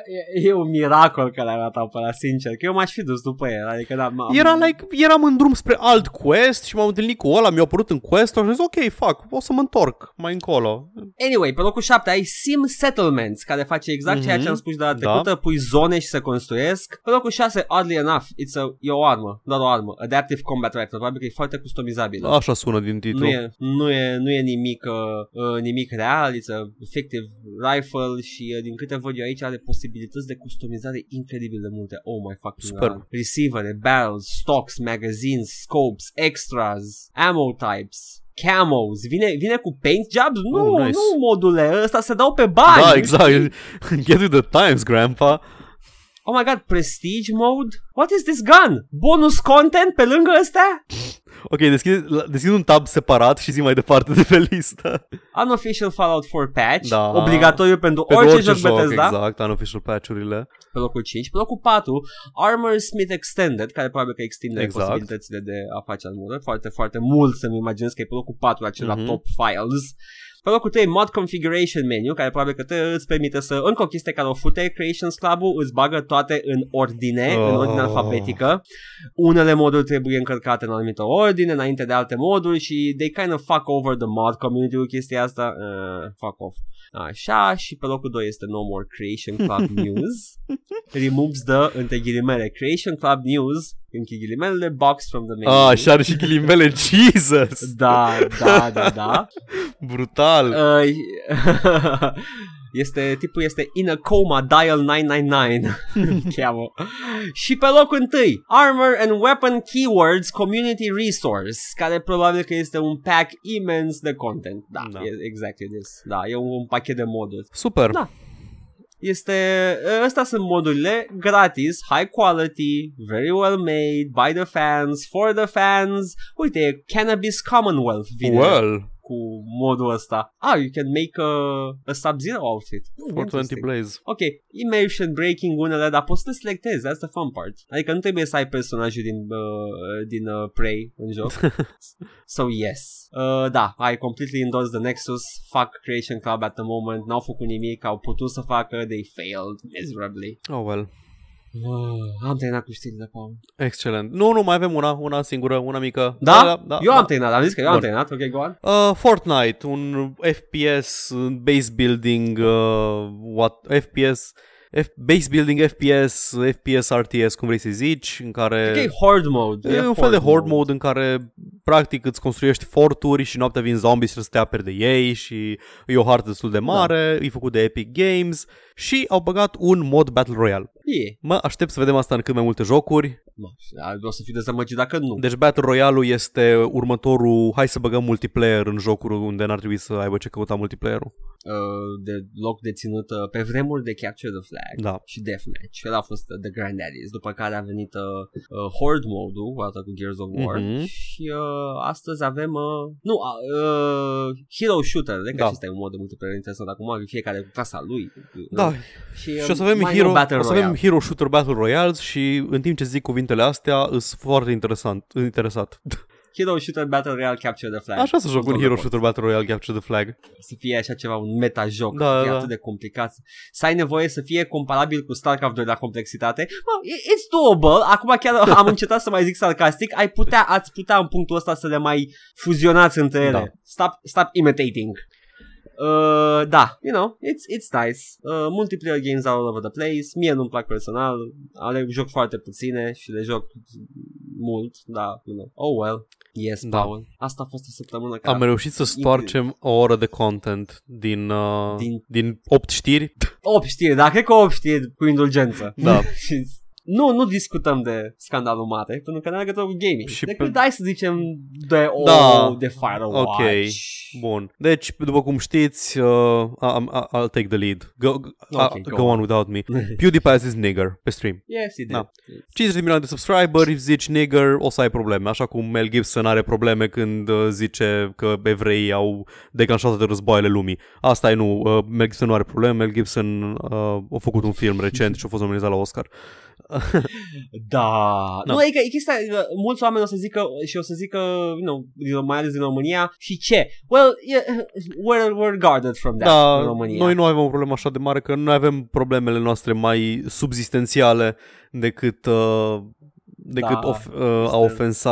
e, e un miracol că le-a ratat pe ăla, sincer. Că eu m-aș fi dus după el. Adică, da, m- Era like, eram în drum spre alt quest și m-am întâlnit cu ăla, mi-a apărut în quest și am zis ok, fuck, o să mă întorc mai încolo. Anyway, pe locul 7 ai Sim Settlements, care face exact Mhm. ceea ce am spus de la Da. trecută, pui zone și se construiesc. Pe locul 6, oddly enough, it's a, e o armă, doar o armă, Adaptive Combat Rifle, probabil că e foarte customizabilă. Așa sună din titlu. Nu e, nu, e, nu e nimic, uh, uh, nimic real, it's a effective rifle și uh, din câte văd eu aici are posibilități de customizare incredibil de multe. Oh my fucking Super. god. Receivere, barrels, stocks, magazines, scopes, extras, ammo types. Camos, vine, vine cu paint jobs? Nu, Oh, nice. nu module, ăsta se dau pe bani. Da, exact. Get with the times, grandpa. Oh my god, prestige mode? What is this gun? Bonus content pe lângă ăsta? Ok, deschid, deschid un tab separat și zi mai departe de pe listă. Unofficial Fallout 4 patch, Da. obligatoriu pentru, Pentru orice, joc Bethesda. exact, unofficial patch-urile. pe locul 5. Pe locul 4, Armor Smith Extended, care probabil că extinde Exact. posibilitățile de a face armură. Foarte, foarte mult să-mi imaginez că e pe locul 4 acela Mhm. top files. Pe locul 3, Mod Configuration Menu, care probabil că te îți permite să, încă o chestie care o fute Creations Club-ul, îți bagă toate în ordine, în Oh. ordine alfabetică. Unele moduri trebuie încărcate în o anumită ordine, înainte de alte moduri și they kind of fuck over the mod community cu chestia asta. Uh, fuck off. Așa, și pe locul 2 este No More Creation Club News. Removes the, între ghilimele, Creation Club News, închid ghilimelele, box from the menu. Ah, și are și ghilimele, Jesus! Da, da, da, da. Brutal! Uh, este, tipul este In a Coma, Dial 999 Cheamă Și pe locul întâi Armor and Weapon Keywords Community Resource Care probabil că este un pack imens de content Da, Da. da. E, exactly this Da, e un, un pachet de moduri Super! Da. Este, ăsta sunt modurile. Gratis, high quality, very well made, by the fans, for the fans. Uite, Cannabis Commonwealth vine. Well, cu modul ăsta. Ah, you can make a, a Sub-Zero outfit. Hmm, 420 interesting. Blaze. Ok, immersion breaking unele, dar poți să te selectezi, that's the fun part. Adică nu trebuie să ai personajul din, uh, din uh, Prey în joc. so yes. Uh, da, I completely endorse the Nexus, fuck Creation Club at the moment, n-au făcut nimic, au putut să facă, they failed miserably. Oh, well. Uh, am terminat cu știrile, Paul. Excelent. Nu, nu, mai avem una, una singură, una mică. Da? da eu da. am terminat, am zis că eu am Bun. terminat, ok, go on. Uh, Fortnite, un FPS, uh, base building, uh, what, FPS, F, base building FPS, FPS RTS, cum vrei să zici, în care... Cred că e horde mode. E un fel de horde mode în care practic îți construiești forturi și noaptea vin zombi și trebuie să te aperi de ei și e o hartă destul de mare, da. e făcut de Epic Games și au băgat un mod Battle Royale. E. Mă aștept să vedem asta în cât mai multe jocuri. Mă, o să fiu dezamăgit dacă nu. Deci Battle Royale-ul este următorul, hai să băgăm multiplayer în jocuri unde n-ar trebui să aibă ce căuta multiplayer-ul. uh, de loc deținut uh, pe vremuri de Capture the Flag Da. și Deathmatch. El a fost uh, The Granddaddies, după care a venit uh, uh, Horde mode-ul, o dată cu Gears of War Mhm. și uh, astăzi avem uh, nu, uh, uh, Hero Shooter, de că Da. acesta e un mod de multiplayer interesant acum, fiecare cu clasa lui. Da, Și, uh, și o să avem, mai Hero, nou Battle o să avem Royale. Hero Shooter Battle Royales și în timp ce zic cuvinte cuvintele astea sunt foarte interesant, interesat. Hero Shooter Battle Royale Capture the Flag. Așa să joc un Tot Hero de Shooter Battle Royale Capture the Flag. Să fie așa ceva, un meta-joc, Da, să fie da. atât de complicat. Să ai nevoie să fie comparabil cu StarCraft 2 la complexitate. Mă, i- it's doable. Acum chiar am încetat să mai zic sarcastic. Ai putea, ați putea în punctul ăsta să le mai fuzionați între ele. Da. Stop, stop imitating. Uh, da, you know, it's, it's nice. Uh, multiplayer games are all over the place. Mie nu-mi plac personal. Ale joc foarte puține și le joc mult, da, you know. Oh well. Yes, Da. Paul. Asta a fost o săptămână care Am reușit să stoarcem o oră de content din, uh, Din- din... din 8 știri. 8 știri, da, cred că 8 știri cu indulgență. Da. Și nu, nu discutăm de scandalul mare, pentru că nu are legătură cu gaming. Și Și pe- Decât hai să zicem de, o, Da. de Firewatch. Ok. Bun. Deci, după cum știți, uh, I- I- I'll take the lead. Go, go, Ok, uh, go go on. on without me. PewDiePie is nigger pe stream. Yes, it did. Da. 50 de milioane de subscriberi, zici nigger, o să ai probleme. Așa cum Mel Gibson are probleme când uh, zice că evreii au declanșat de războaiele lumii. Asta e nu. Uh, Mel Gibson nu are probleme. Mel Gibson uh, a făcut un film recent și a fost nominalizat la Oscar. Da. Da. Nu, adică e chestia, că mulți oameni o să zică și o să zică, you know, din- mai ales din România, și ce? Well, yeah, we're, we're guarded from that Da, în România. noi nu avem o problemă așa de mare că noi avem problemele noastre mai subsistențiale decât uh, decât Da, of, uh, a este- ofensa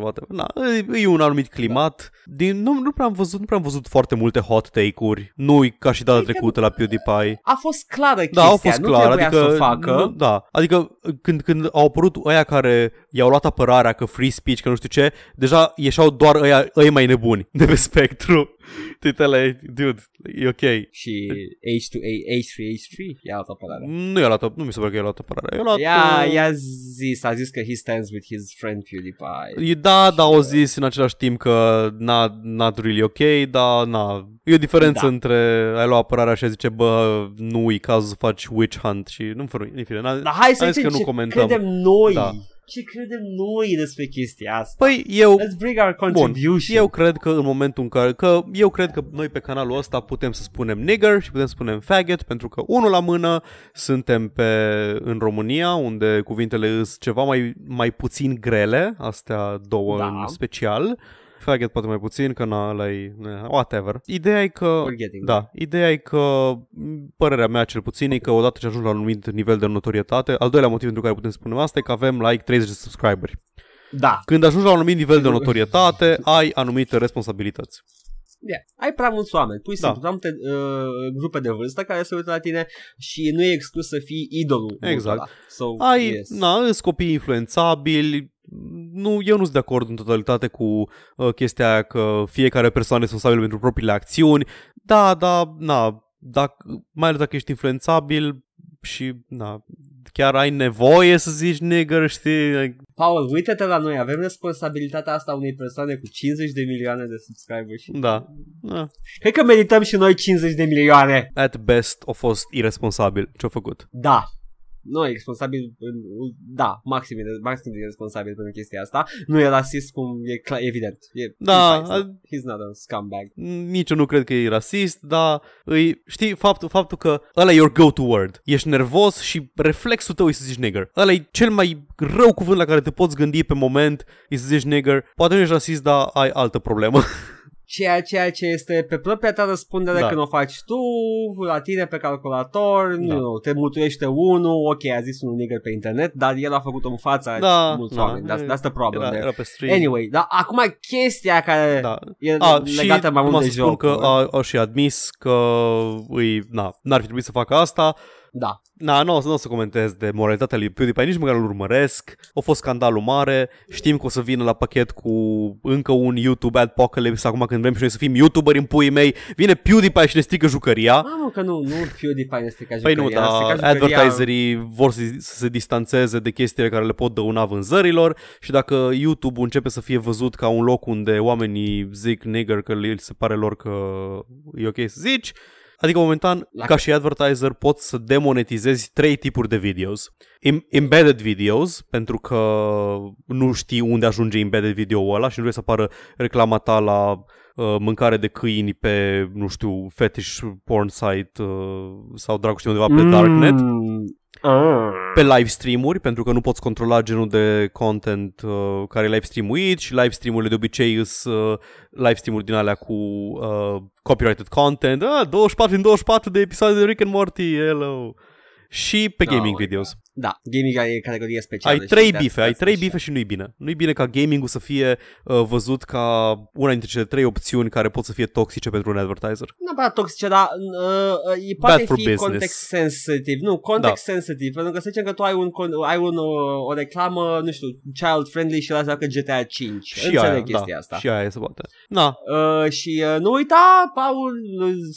whatever. Na, e, e un anumit climat. Din, nu, nu, prea am văzut, nu prea am văzut foarte multe hot take-uri. Nu ca și data Adică- trecută la PewDiePie. A fost clară chestia, Da, au fost nu clar, trebuia adică, să o facă. Nu, da, adică când, când au apărut ăia care i-au luat apărarea că free speech, că nu știu ce, deja ieșeau doar ăia, ăia mai nebuni de pe spectru. Titele, dude, e ok. Și H2A, H3H3, ia altă apărare. Nu i-a luat, nu mi se pare că i-a luat apărarea. I-a luat, Ia, uh, i-a zis, a zis că he stands with his friend PewDiePie. E- Da, da, au zis în același timp că not, not really ok, dar na, e o diferență Da. între ai luat apărarea și a zice, bă, nu e cazul să faci witch hunt și nu fără, în fine, n-a, Dar hai să Hai zis zicem că nu ce comentăm. credem noi. Da. Ce credem noi despre chestia asta? Păi eu, Let's bring our Bun, contribution. eu cred că în momentul în care, că eu cred că noi pe canalul ăsta putem să spunem nigger și putem să spunem faggot pentru că unul la mână suntem pe, în România unde cuvintele sunt ceva mai, mai puțin grele, astea două Da. în special. Faggot poate mai puțin, că na, ăla e, na, whatever. Ideea e că, We're getting da, ideea e că, m, părerea mea cel puțin e că odată ce ajungi la un anumit nivel de notorietate, al doilea motiv pentru care putem spune asta e că avem like 30 de subscriberi. Da. Când ajungi la un anumit nivel de notorietate, ai anumite responsabilități. Yeah. Ai prea mulți oameni, pui Da. simplu, prea multe uh, grupe de vârstă care se uită la tine și nu e exclus să fii idolul. Exact. multora. So, Ai, yes. na, îs copii influențabili, nu, eu nu sunt de acord în totalitate cu uh, chestia aia că fiecare persoană e responsabilă pentru propriile acțiuni. Da, da, na, dacă, mai ales dacă ești influențabil și, na, chiar ai nevoie să zici nigger, știi? Paul, uite-te la noi, avem responsabilitatea asta unei persoane cu 50 de milioane de subscriberi și Da. Na, cred că merităm și noi 50 de milioane. at best a fost irresponsabil ce-a făcut. Da. Nu e responsabil, da, maxim, e- maxim de responsabil pentru chestia asta. Nu e rasist cum e clar, evident. E, Da, he's, a- he's not a scumbag. nici eu nu cred că e rasist, dar îi, știi faptul, faptul că ăla e your go-to word. Ești nervos și reflexul tău e să zici nigger. Ăla e cel mai rău cuvânt la care te poți gândi pe moment, e să zici nigger. Poate nu ești rasist, dar ai altă problemă. Ceea, ceea ce este pe propria ta răspundere Da. da. când o faci tu, la tine pe calculator, Da. da. nu, te mutuiește unul, ok, a zis un nigger pe internet, dar el a făcut-o în fața Da, mulți da. oameni. That's, that's the problem Era, there. era pe stream. Anyway, dar acum chestia care Da. e A, și legată mai mult numai de să spun joc. că a, a și admis că îi, na, n-ar fi trebuit să facă asta. Da. Na, nu, o să- nu o să comentez de moralitatea lui PewDiePie, nici măcar îl urmăresc. A fost scandalul mare, știm că o să vină la pachet cu încă un YouTube Adpocalypse, acum când vrem și noi să fim YouTuberi în puii mei, vine PewDiePie și ne strică jucăria. Mamă că nu, nu PewDiePie ne strica Păi nu, jucăria, dar strica jucăria- advertiserii vor să, să se distanțeze de chestiile care le pot dăuna vânzărilor și dacă YouTube începe să fie văzut ca un loc unde oamenii zic nigger că li se pare lor că e ok să zici, adică momentan, La- ca și advertiser, poți să demonetizezi trei tipuri de videos. Em- embedded videos, pentru că nu știi unde ajunge embedded video-ul ăla și nu vrei să apară reclama ta la uh, mâncare de câini pe, nu știu, fetish porn site uh, sau dracu știu undeva pe Darknet. Mm, Ah. Pe live streamuri, pentru că nu poți controla genul de content uh, care e live streamuit și live streamurile de obicei sunt uh, live streamuri din alea cu uh, copyrighted content. Ah, 24 din 24 de episoade de Rick and Morty, hello! Și pe gaming Oh my videos. Da, gaming e categorie specială. Ai știi, trei that's- bife, ai that's trei the bife shit. și nu-i bine. Nu-i bine ca gaming-ul să fie uh, văzut ca una dintre cele trei opțiuni care pot să fie toxice pentru un advertiser. Nu neapărat toxice, dar uh, uh, e poate Bad for fi business. context sensitive. Nu, context sensitive. Pentru că să zicem că tu ai, un, con- ai un, o, o reclamă, nu știu, child friendly și lasă că GTA 5. Și Înțeleg aia, chestia da, asta. Și aia se poate. Na, Uh, și uh, nu uita, Paul,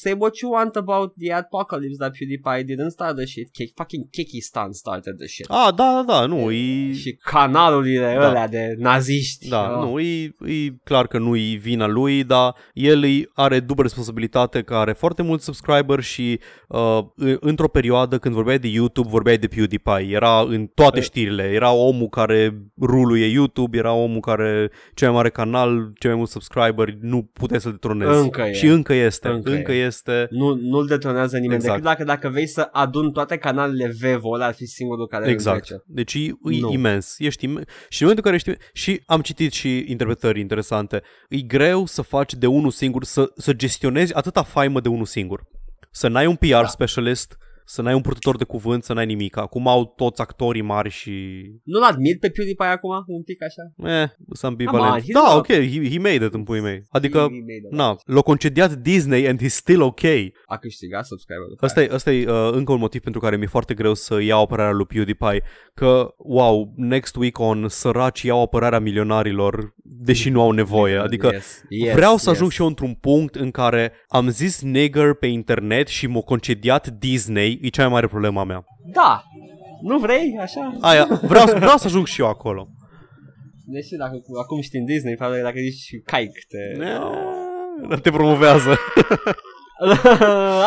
say what you want about the apocalypse that PewDiePie didn't start the shit. K- fucking Kikistan started the shit. a, da, da, da, nu, e... Și canalurile Da. alea de naziști. Da, uh, nu, e, e clar că nu e vina lui, dar el îi are dublă responsabilitate că are foarte mulți subscriber și uh, în- într-o perioadă când vorbeai de YouTube, vorbeai de PewDiePie. Era în toate E- știrile. Era omul care ruluie YouTube, era omul care cel mai mare canal, cel mai mulți subscriberi, nu puteai să-l detronezi. Încă e. Și încă este, Încă încă, e. este. Nu, nu-l detonează nimeni Exact. decât dacă, dacă vei să adun toate canalele Vevo, ăla ar fi singurul care îl Exact. trece. Deci e, e Nu. imens. Ești im- și în momentul în care ești... Și am citit și interpretări interesante. E greu să faci de unul singur, să, să gestionezi atâta faimă de unul singur. Să n-ai un PR Da. specialist, să n-ai un purtător de cuvânt, să n-ai nimic. Acum au toți actorii mari și... Nu-l admit pe PewDiePie acum? Un pic așa? Eh, sunt ambivalent. Come on, he's da, not- ok, he, he made it în puii mei. Adică, He- he made it. na, l-a concediat Disney and he's still ok. A câștigat subscriber Asta e, asta e uh, încă un motiv pentru care mi-e foarte greu să iau apărarea lui PewDiePie, că, wow, next week on săraci iau apărarea milionarilor, deși nu au nevoie. Adică yes, yes, vreau să yes. ajung și eu într-un punct în care am zis nigger pe internet și m-a concediat Disney, e cea mai mare problema mea. Da! Nu vrei? Așa? Aia, vreau, vreau să ajung și eu acolo. Deși dacă acum știm Disney, probabil dacă ești caic te... Eh, Te promovează.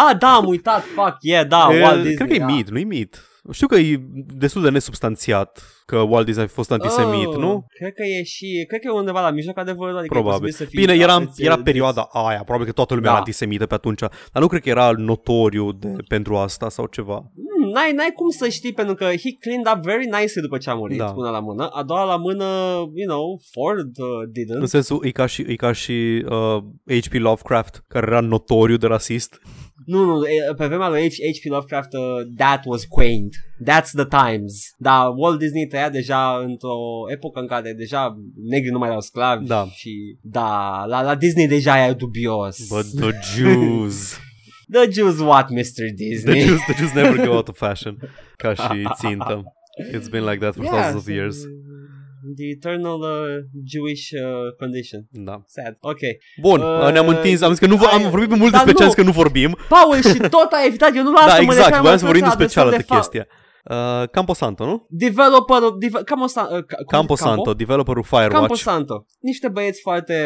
ah, da, am uitat, fuck, yeah, da, E, Walt Disney. Cred că e da. mit, nu-i mit. Știu că e destul de nesubstanțiat că Walt Disney a fost antisemit, Oh, nu? Cred că e și, cred că e undeva la mijloc adevărul, adică e Probabil. posibil să fie, Bine, da, era, îți- era îți- perioada aia, probabil că toată lumea Da. era antisemită pe atunci, dar nu cred că era notoriu de, pentru asta sau ceva. Mm, n-ai, n-ai cum să știi pentru că he cleaned up very nicely după ce a murit, Da. una la mână. A doua la mână, you know, Ford uh, didn't. În sensul, e ca și, e ca și uh, H.P. Lovecraft, care era notoriu de rasist. Nu, nu, e, pe vremea lui H.P. Lovecraft, uh, that was quaint. That's the times. Da, Walt Disney trăia deja într-o epocă în care deja negri nu mai erau sclavi Da. și da, la, la Disney deja e dubios. But the Jews, The Jews what, Mr. the Disney? Jews, the Jews never go out of fashion. Ca și țintă. It's been like that for thousands of years. The eternal uh, Jewish uh, condition. Da. Sad. Ok. Bun, Uh, ne-am întins, am zis că nu vo- am ai- vorbit pe mult dar despre ce am nu. zis că nu vorbim. Paul, și tot ai evitat, eu nu las Da, să mă exact, referam voiam la să vorbim despre adresat cealaltă de fa- chestie. Uh, Camposanto, nu? Developerul, deve- Camposanto, uh, ca- cum- Camposanto, Campo? developerul Firewatch. Camposanto. Niște băieți foarte,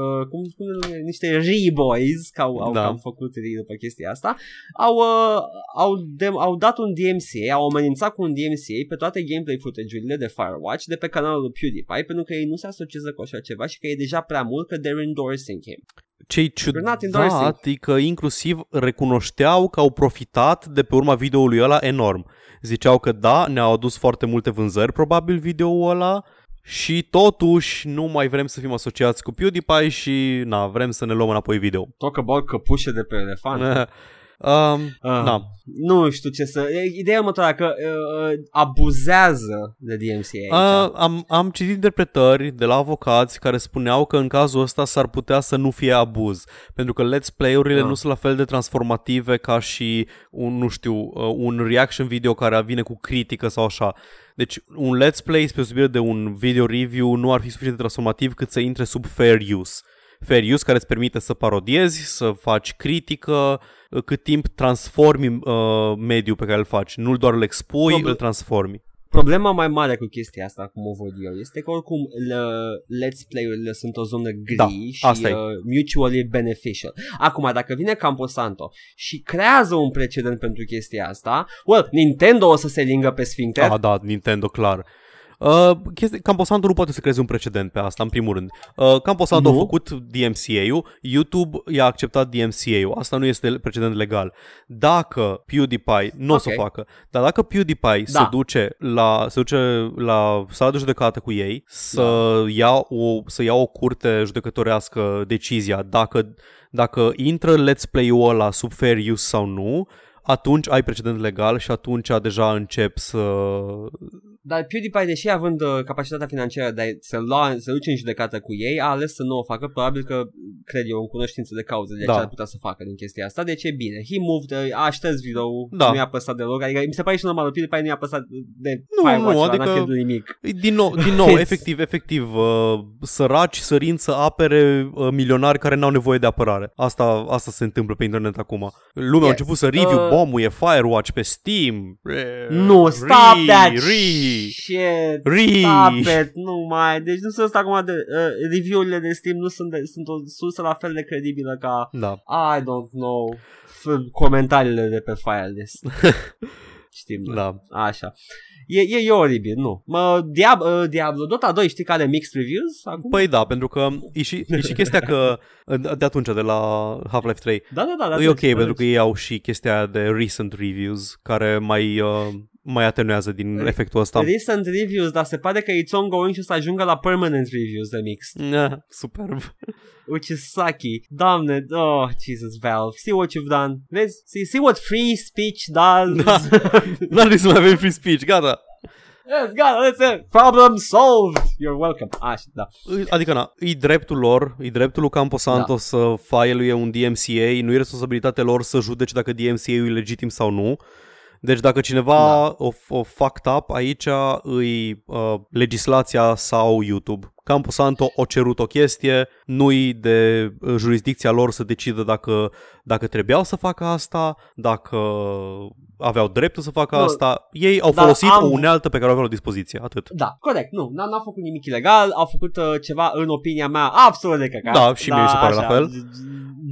uh, cum, cum le numim, niște re-boys, că au, au Da. cam făcut re după chestia asta, au, uh, au, dem- au dat un DMCA, au amenințat cu un DMCA pe toate gameplay footage-urile de Firewatch de pe canalul lui PewDiePie pentru că ei nu se asociază cu așa ceva și că e deja prea mult că they're endorsing him. Ce-i You're not endorsing. ciudat e că inclusiv recunoșteau că au profitat de pe urma videoului ăla enorm. Ziceau că da, ne-au adus foarte multe vânzări probabil videoul ăla și totuși nu mai vrem să fim asociați cu PewDiePie și na, vrem să ne luăm înapoi video. Talk about căpușe de pe elefant. um, Ah. na, Nu știu ce să... e- Ideea e următoarea, că uh, uh, abuzează de DMCA aici. Uh, am, am citit interpretări de la avocați care spuneau că în cazul ăsta s-ar putea să nu fie abuz, pentru că let's play-urile Ah. nu sunt la fel de transformative ca și un, nu știu, uh, un reaction video care vine cu critică sau așa. Deci un let's play spre deosebire de un video review nu ar fi suficient de transformativ cât să intre sub fair use. Fair use care îți permite să parodiezi, să faci critică, uh, cât timp transformi uh, mediul pe care îl faci. Nu doar îl expui, Proble- îl transformi. Problema mai mare cu chestia asta, cum o văd eu, este că oricum le- let's play-urile sunt o zonă gri Da, și asta e. uh, mutually beneficial. Acum, dacă vine Camposanto și creează un precedent pentru chestia asta, well, Nintendo o să se lingă pe sfincter. Ah, da, Nintendo, clar. Uh, chestia, Camposanto nu poate să creeze un precedent pe asta, în primul rând. Uh, Camposanto Nu. a făcut DMCA-ul, YouTube i-a acceptat DMCA-ul. Asta nu este precedent legal. Dacă PewDiePie, nu o să Ok. o facă, dar dacă PewDiePie Da. se duce la, se duce la sala de judecată cu ei, să, Da. ia o, să ia o curte judecătorească decizia dacă, dacă intră let's play-ul ăla sub fair use sau nu, atunci ai precedent legal și atunci deja încep să... Dar PewDiePie, deși având uh, capacitatea financiară de a se, lua, se duce în judecată cu ei, a ales să nu o facă, probabil că, cred eu, în cunoștință de cauză de Da. ce ar putea să facă din chestia asta. Deci e bine. He moved, uh, a șters video Da. nu i-a păsat deloc. Adică mi se pare și normal, PewDiePie nu i-a păsat de Nu, Firewatch, nu, ăla, adică- n-a pierdut nimic. Din nou, din nou It's- efectiv, efectiv, uh, săraci sărind să apere uh, milionari care n-au nevoie de apărare. Asta, asta se întâmplă pe internet acum. Lumea Yes. a început să review Uh, bombul, Firewatch pe Steam. Re- Nu, stop re- that re- shit. re- Stop it, nu mai. Deci nu sunt ăsta acum de uh, review-urile de Steam nu sunt, de, sunt o sursă la fel de credibilă ca Da. I don't know f- comentariile de pe Firelist. Știm. noi. Da. Așa. E, e, e oribil, nu. Mă, Diab, uh, Diablo, Dota 2 știi că are mixed reviews acum? Păi da, pentru că e și, e și chestia că uh, de atunci, de la Half-Life 3, da, da, da. da e ok deci, pentru că ei au și chestia aia de recent reviews care mai, uh, mai atenuează din Re- efectul ăsta. Recent reviews, dar se pare că it's ongoing și o să ajungă la permanent reviews de mixed. Yeah, superb. Which is sucky. Doamne, oh, Jesus, Valve. See what you've done. Vezi? See, see what free speech does. Da. N-ar trebui să mai avem free speech, gata. yes, gata, that's it. Problem solved. You're welcome. Așa, da. Adică, na, e dreptul lor, e dreptul lui Camposanto Da. să file un DMCA, nu e responsabilitatea lor să judece dacă DMCA-ul e legitim sau nu. Deci dacă cineva Da. o, o fucked up, aici îi uh, legislația sau YouTube. Camposanto o cerut o chestie, nu-i de uh, jurisdicția lor să decidă dacă, dacă trebuiau să facă asta, dacă aveau dreptul să facă Nu, asta. Ei au dar folosit am- o unealtă pe care o aveau la dispoziție, atât. Da, corect, nu, n- n-au făcut nimic ilegal, au făcut uh, ceva, în opinia mea, absolut de căcat. Da, și mie mi se pare la fel.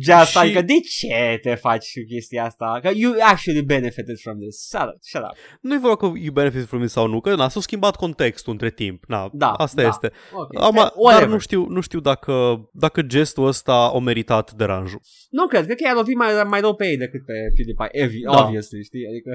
Just, Și- adică de ce te faci cu chestia asta? Că you actually benefited from this. Shut up, shut up. Nu-i vorba că you benefit from it sau nu, că na, s-a schimbat contextul între timp. Na, Da, asta da. este. Okay. Am, dar whatever. nu știu, nu știu dacă, dacă gestul ăsta a meritat deranjul. Nu cred, cred că i-a lovit mai, mai rău pe ei decât pe PewDiePie, evi, Da. obviously, știi? Adică...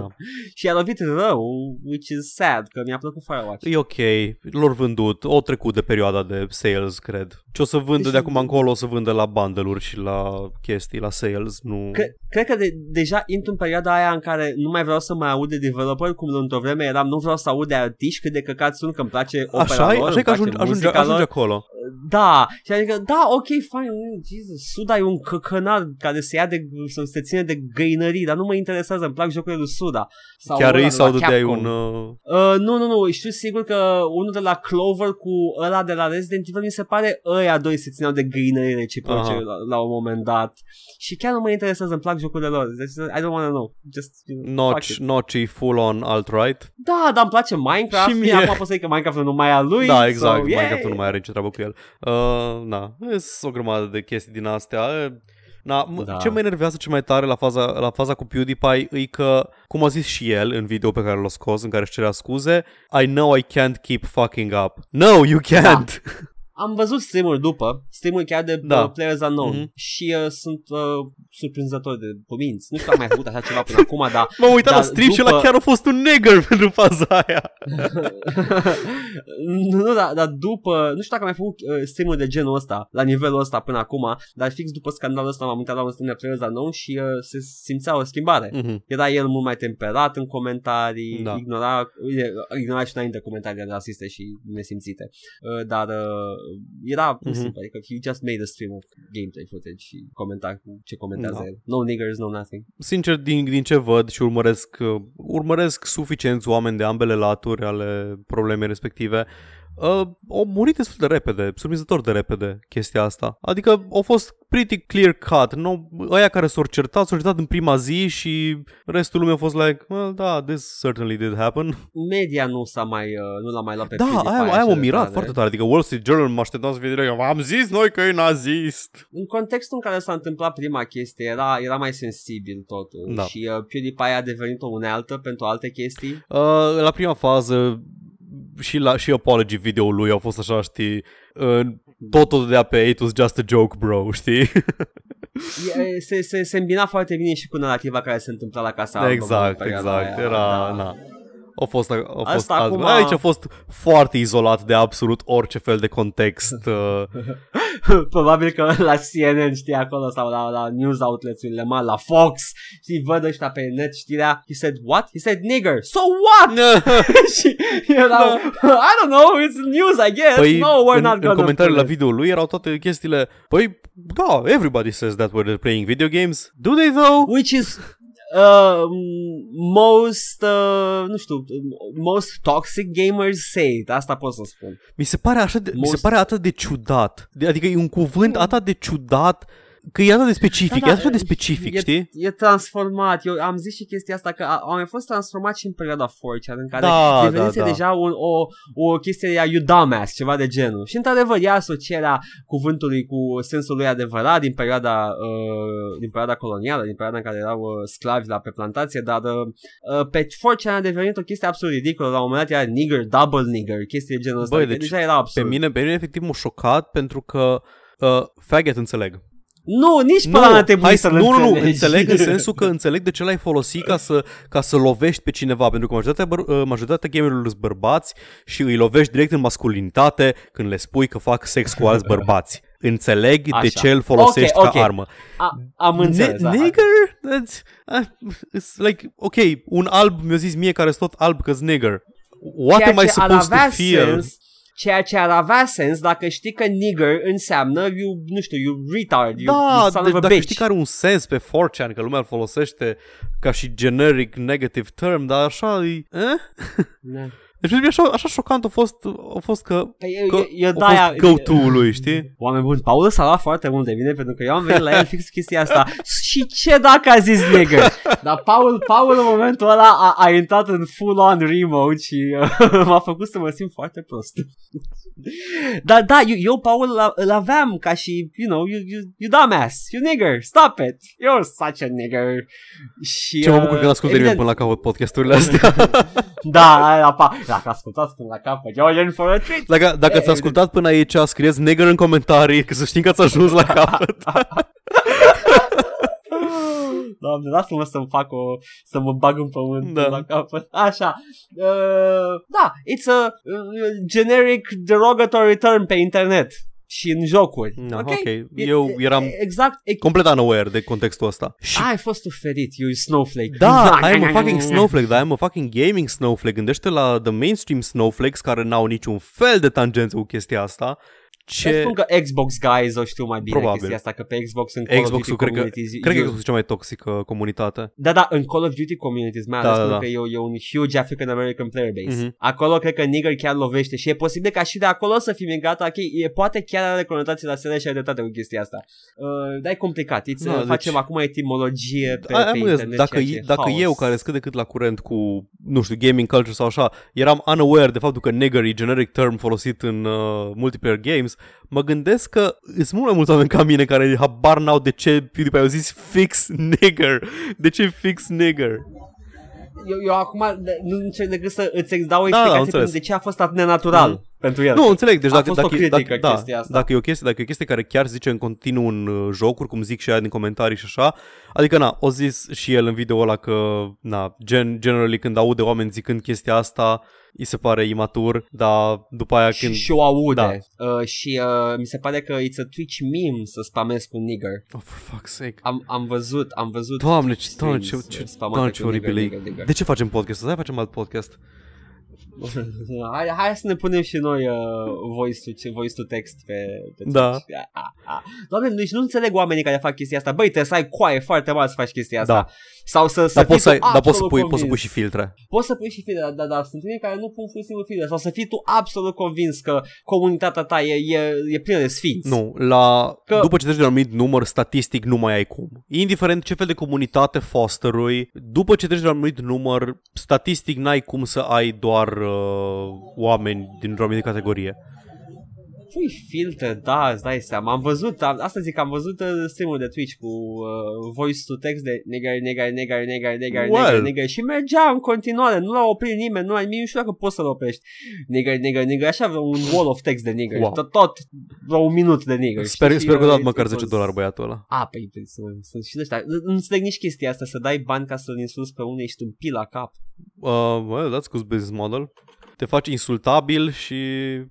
Da. și i-a lovit rău, which is sad, că mi-a plăcut Firewatch. E ok, lor vândut, o trecut de perioada de sales, cred. Ce o să vândă Deci- de acum încolo, o să vândă la bundle-uri și la chestii, la sales, nu... Cre- cred că de, deja intru în perioada aia în care nu mai vreau să mai aud de developer, cum într-o vreme eram, nu vreau să aud de artiști cât de căcat sunt, că îmi place opera Așa, e, lor, așa e îmi că place ajunge, ajunge, muzica ajunge lor. acolo. Da, și adică, da, ok, fine, mm, Jesus, Suda e un căcănar care se ia de, să se ține de găinării, dar nu mă interesează, îmi plac jocurile lui Suda. Sau Chiar ăla îi de sau la dădeai Capcom. un... Uh... Uh, nu, nu, nu, știu sigur că unul de la Clover cu ăla de la Resident Evil mi se pare ăia doi se țineau de găinării reciproce Aha. la, la, un moment dat. Și chiar nu mă interesează, îmi plac jocurile lor. Deci, I don't want to know. Just, you know, fuck Notch, it. Notch e full-on alt-right. Da, dar îmi place Minecraft. Și Bine, mie. Acum pot să zic că Minecraft nu mai e a lui. Da, exact, so, Minecraft yay! nu mai are nicio treabă cu el. Uh, na, sunt o grămadă de chestii din astea. Uh, Na, m- Da. Ce mă enervează ce mai tare la faza, la faza cu PewDiePie e că, cum a zis și el în video pe care l-a scos, în care își cerea scuze, I know I can't keep fucking up. No, you can't! Am văzut stream-uri după, stream-uri chiar de Da. uh, Players Unknown Mhm. și uh, sunt uh, surprinzători de cuminți. Nu știu dacă am mai făcut așa ceva până acum, dar M-am uitat Dar la stream și după- ăla chiar a fost un nigger pentru faza aia. nu, dar, dar după, nu știu dacă am mai făcut uh, stream de genul ăsta, la nivelul ăsta până acum, dar fix după scandalul ăsta m-am uitat la un stream de Players Unknown și uh, se simțea o schimbare. Mhm. Era el mult mai temperat în comentarii, Da. ignora, bine, ignora și înainte comentariile rasiste și nesimțite, uh, dar uh, era pur și Mhm. simplu, adică he just made a stream of gameplay footage și comenta cu ce comentează Da. el. No niggers, no nothing. Sincer, din, din ce văd și urmăresc, uh, urmăresc suficienți oameni de ambele laturi ale problemei respective, uh, au murit destul de repede, surprinzător de repede chestia asta. Adică au fost pretty clear cut. Nu, ăia care s-au certat, s-au certat în prima zi și restul lumii a fost like, well, da, this certainly did happen. Media nu s-a mai, uh, nu l-a mai luat pe Da, PewDiePie aia, aia așa m-a de mirat tare. foarte tare. Adică Wall Street Journal mă așteptam să fie direct, am zis noi că e nazist. În contextul în care s-a întâmplat prima chestie era, era mai sensibil totul Da. și uh, PewDiePie a devenit o unealtă pentru alte chestii. Uh, la prima fază și, la, și apology video lui au fost așa, știi, uh, totul de pe It was just a joke, bro, știi? E, se, se, se îmbina foarte bine și cu narrativa care se întâmpla la casa albă, exact, în perioada exact. aia, Era, da. na. A fost, a fost Asta alt- acum- Aici a fost foarte izolat de absolut orice fel de context. Uh, Probabil că la CNN, știi, acolo sau la, la news outlets-urile mari, la Fox, și văd ăștia pe net știrea, he said what? He said nigger. So what? și erau, I don't know, it's news, I guess. Păi, no, we're în, not în gonna comentariile la put it. video lui erau toate chestiile, păi, da, everybody says that when they're playing video games. Do they though? Which is uh, most, uh, nu știu, most toxic gamers say it. Asta pot să spun. Mi se pare așa de, mi se Most- pare atât de ciudat. De, adică e un cuvânt atât de ciudat că e atât de specific, Da, e da, așa de specific, e, știi? E transformat. Eu am zis și chestia asta că a, a mai fost transformat și în perioada 4 în care Da, devenise da, da. deja un, o, o chestie de you dumbass, ceva de genul. Și într-adevăr, ea asocierea cuvântului cu sensul lui adevărat din perioada, uh, din perioada colonială, din perioada în care erau uh, sclavi la pe plantație, dar uh, uh, pe 4 a devenit o chestie absolut ridicolă. La un moment dat era nigger, double nigger, chestie de genul ăsta. Băi, Adică deci deja era Pe absurd. mine, pe mine efectiv m-a șocat pentru că uh, faggot înțeleg. Nu, nici pe ăla n-a trebuit hai să să, nu, nu, nu, înțelegi. înțeleg în sensul că înțeleg de ce l-ai folosit ca să, ca să lovești pe cineva, pentru că majoritatea, băr- uh, majoritatea gamerilor sunt bărbați și îi lovești direct în masculinitate când le spui că fac sex cu alți bărbați. Înțeleg de Așa. ce îl folosești Ok, ok. ca armă. A, am înțeles. da. nigger? That's, uh, it's like, ok, un alb mi-a zis mie care sunt tot alb că nigger. What ceea am I ce ar supposed to avea feel? Sens, ceea ce ar avea sens dacă știi că nigger înseamnă you, nu știu, you retard, you, you Da, son de, of a dacă bitch. știi că are un sens pe 4chan, că lumea îl folosește ca și generic negative term, dar așa e... Eh? Da. Deci pentru mine așa, așa șocant a fost, a fost că, Păi, eu, că eu, eu a de-aia- fost go-to-ul lui, știi? Oameni buni, Paul s-a luat foarte mult de bine pentru că eu am venit la el fix chestia asta. Și ce dacă a zis nigger? Dar Paul, Paul în momentul ăla a, a intrat în full-on remote și uh, m-a făcut să mă simt foarte prost. Dar da, eu, eu Paul îl- îl aveam ca și, you know, you, you, you dumbass, you nigger, stop it, you're such a nigger. Și, Ce mă bucur uh, că l-ascult de mine evident- până la capăt podcasturile astea. Da, aia, pa, dacă ascultați până la capăt, you're in for a treat. Dacă, dacă E, ți-a ascultat până aici, scrieți nigger în comentarii, că să știm că ați ajuns la capăt. Doamne, lasă-mă să-mi fac o... să mă bag în pământ Da. la capăt. Așa. Uh, da, it's a uh, generic derogatory term pe internet și în jocuri. Da, ok? ok. E- Eu e- eram Exact. E, Complet unaware de contextul ăsta. Și ai fost tu ferit, you snowflake. Da, I am a fucking snowflake, dar I am a fucking gaming snowflake. Gândește la the mainstream snowflakes care n-au niciun fel de tangență cu chestia asta. Ce... Ce spun că Xbox guys o știu mai bine Probabil. chestia asta, că pe Xbox în Call of Xbox-ul, Duty cred că, communities... cred că eu- Xbox e cea mai toxică comunitate. Da, da, în Call of Duty communities, mai Da, ales da, pentru da. că e, e un huge African American player base. Mhm. Acolo cred că nigger chiar lovește și e posibil ca și de acolo să fim gata, ok, e, poate chiar are conotații la sine și ai dreptate cu chestia asta. Uh, dar e complicat, It's, Da, da, deci- facem acum etimologie pe, Aia pe mă, internet. dacă, ceea ce e, e dacă haos. eu, care sunt cât de cât la curent cu, nu știu, gaming culture sau așa, eram unaware de faptul că nigger e generic term folosit în uh, multiplayer games, mă gândesc că sunt mult mai mulți oameni ca mine care habar n-au de ce PewDiePie au zis fix nigger. De ce fix nigger? Eu, eu acum de- nu încerc decât să îți dau o Da, da, am explicație înțeles. pentru de ce a fost atât de natural Mhm. pentru el. Nu, înțeleg, deci A dacă, fost o dacă, critică dacă, da, chestia asta. dacă, e o chestie, dacă e o chestie care chiar zice în continuu în uh, jocuri, cum zic și aia din comentarii și așa, adică na, o zis și el în video ăla că, na, gen, generally când aude oameni zicând chestia asta, îi se pare imatur, dar după aia și, când... și o aude. Da. Uh, și uh, mi se pare că it's a Twitch meme să spamezi cu nigger. Oh, for fuck's sake. Am, am văzut, am văzut Doamne, ce, doamne, ce, streams, ce, uh, spamate doamne, ce cu nigger, oribil e. nigger, nigger. De ce facem podcast? Hai facem alt podcast. hai, hai să ne punem și noi uh, voice, to, voice to text pe, pe Da. Twitch. Ah, ah. Doamne, deci nu înțeleg oamenii care fac chestia asta. Băi, trebuie să ai coaie foarte mare să faci chestia asta. Da. Sau să, să Dar fii poți să, tu ai- dar poți să, absolut pui, poți să convins. pui și filtre. Poți să pui și filtre, dar, dar, dar sunt unii care nu pun pur și simplu filtre. Sau să fii tu absolut convins că comunitatea ta e, e, e plină de sfinți. Nu, la, Că- după ce treci de un anumit număr statistic nu mai ai cum. Indiferent ce fel de comunitate fosterui, după ce treci de un anumit număr, statistic n-ai cum să ai doar uh, oameni din o anumită categorie. Pui filter, da, îți dai seama. Am văzut, am, asta zic, am văzut uh, stream de Twitch cu uh, voice to text de negar, negar, negar, negar, negar, Well. negar, negar și mergea în continuare, nu l-a oprit nimeni, nu, nici nu știu dacă poți să-l oprești. Negar, negar, negar, așa avea un wall of text de negar, Wow. tot, tot vreo un minut de negar. Sper, știi? sper că a Și, dat uh, măcar it 10 was- dolari băiatul ăla. A, păi, păi sunt, sunt și de ăștia. Nu nu înțeleg nici chestia asta, să dai bani ca să-l insulți pe unul, ești un pil la cap. Uh, well, that's good business model. Te faci insultabil și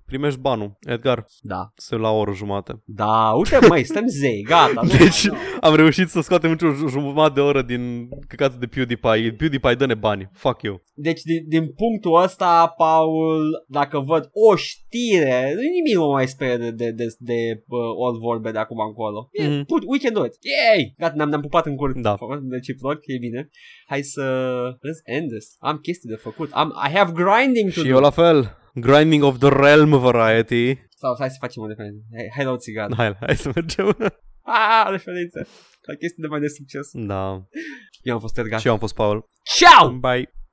primești banul. Edgar, Da. se la o oră jumate. Da, uite măi, suntem zei, gata. nu Deci mai- am reușit să scoatem într-o ju- jumătate de oră din căcatul de PewDiePie. PewDiePie, dă-ne bani. Fuck you. Deci din, din punctul ăsta, Paul, dacă văd o știre, nimic nu mă mai sperie de, de, de, de uh, old vorbe de acum încolo. Mhm. Mm-hmm. Put, we can do it. Yay! Gata, ne-am, ne-am pupat în cur. Da. Reciproc, e bine. Hai să... Let's end this. Am chestii de făcut. Am, I have grinding to Și do. Eu la fel. Grinding of the Realm variety. Sau hai să facem o referință. Hai, hai la o țigară. Hai, hai să mergem. Ah, referință. La chestii de mai de succes. da. Eu am fost Edgar. Și eu am fost Paul. Ciao! Bye.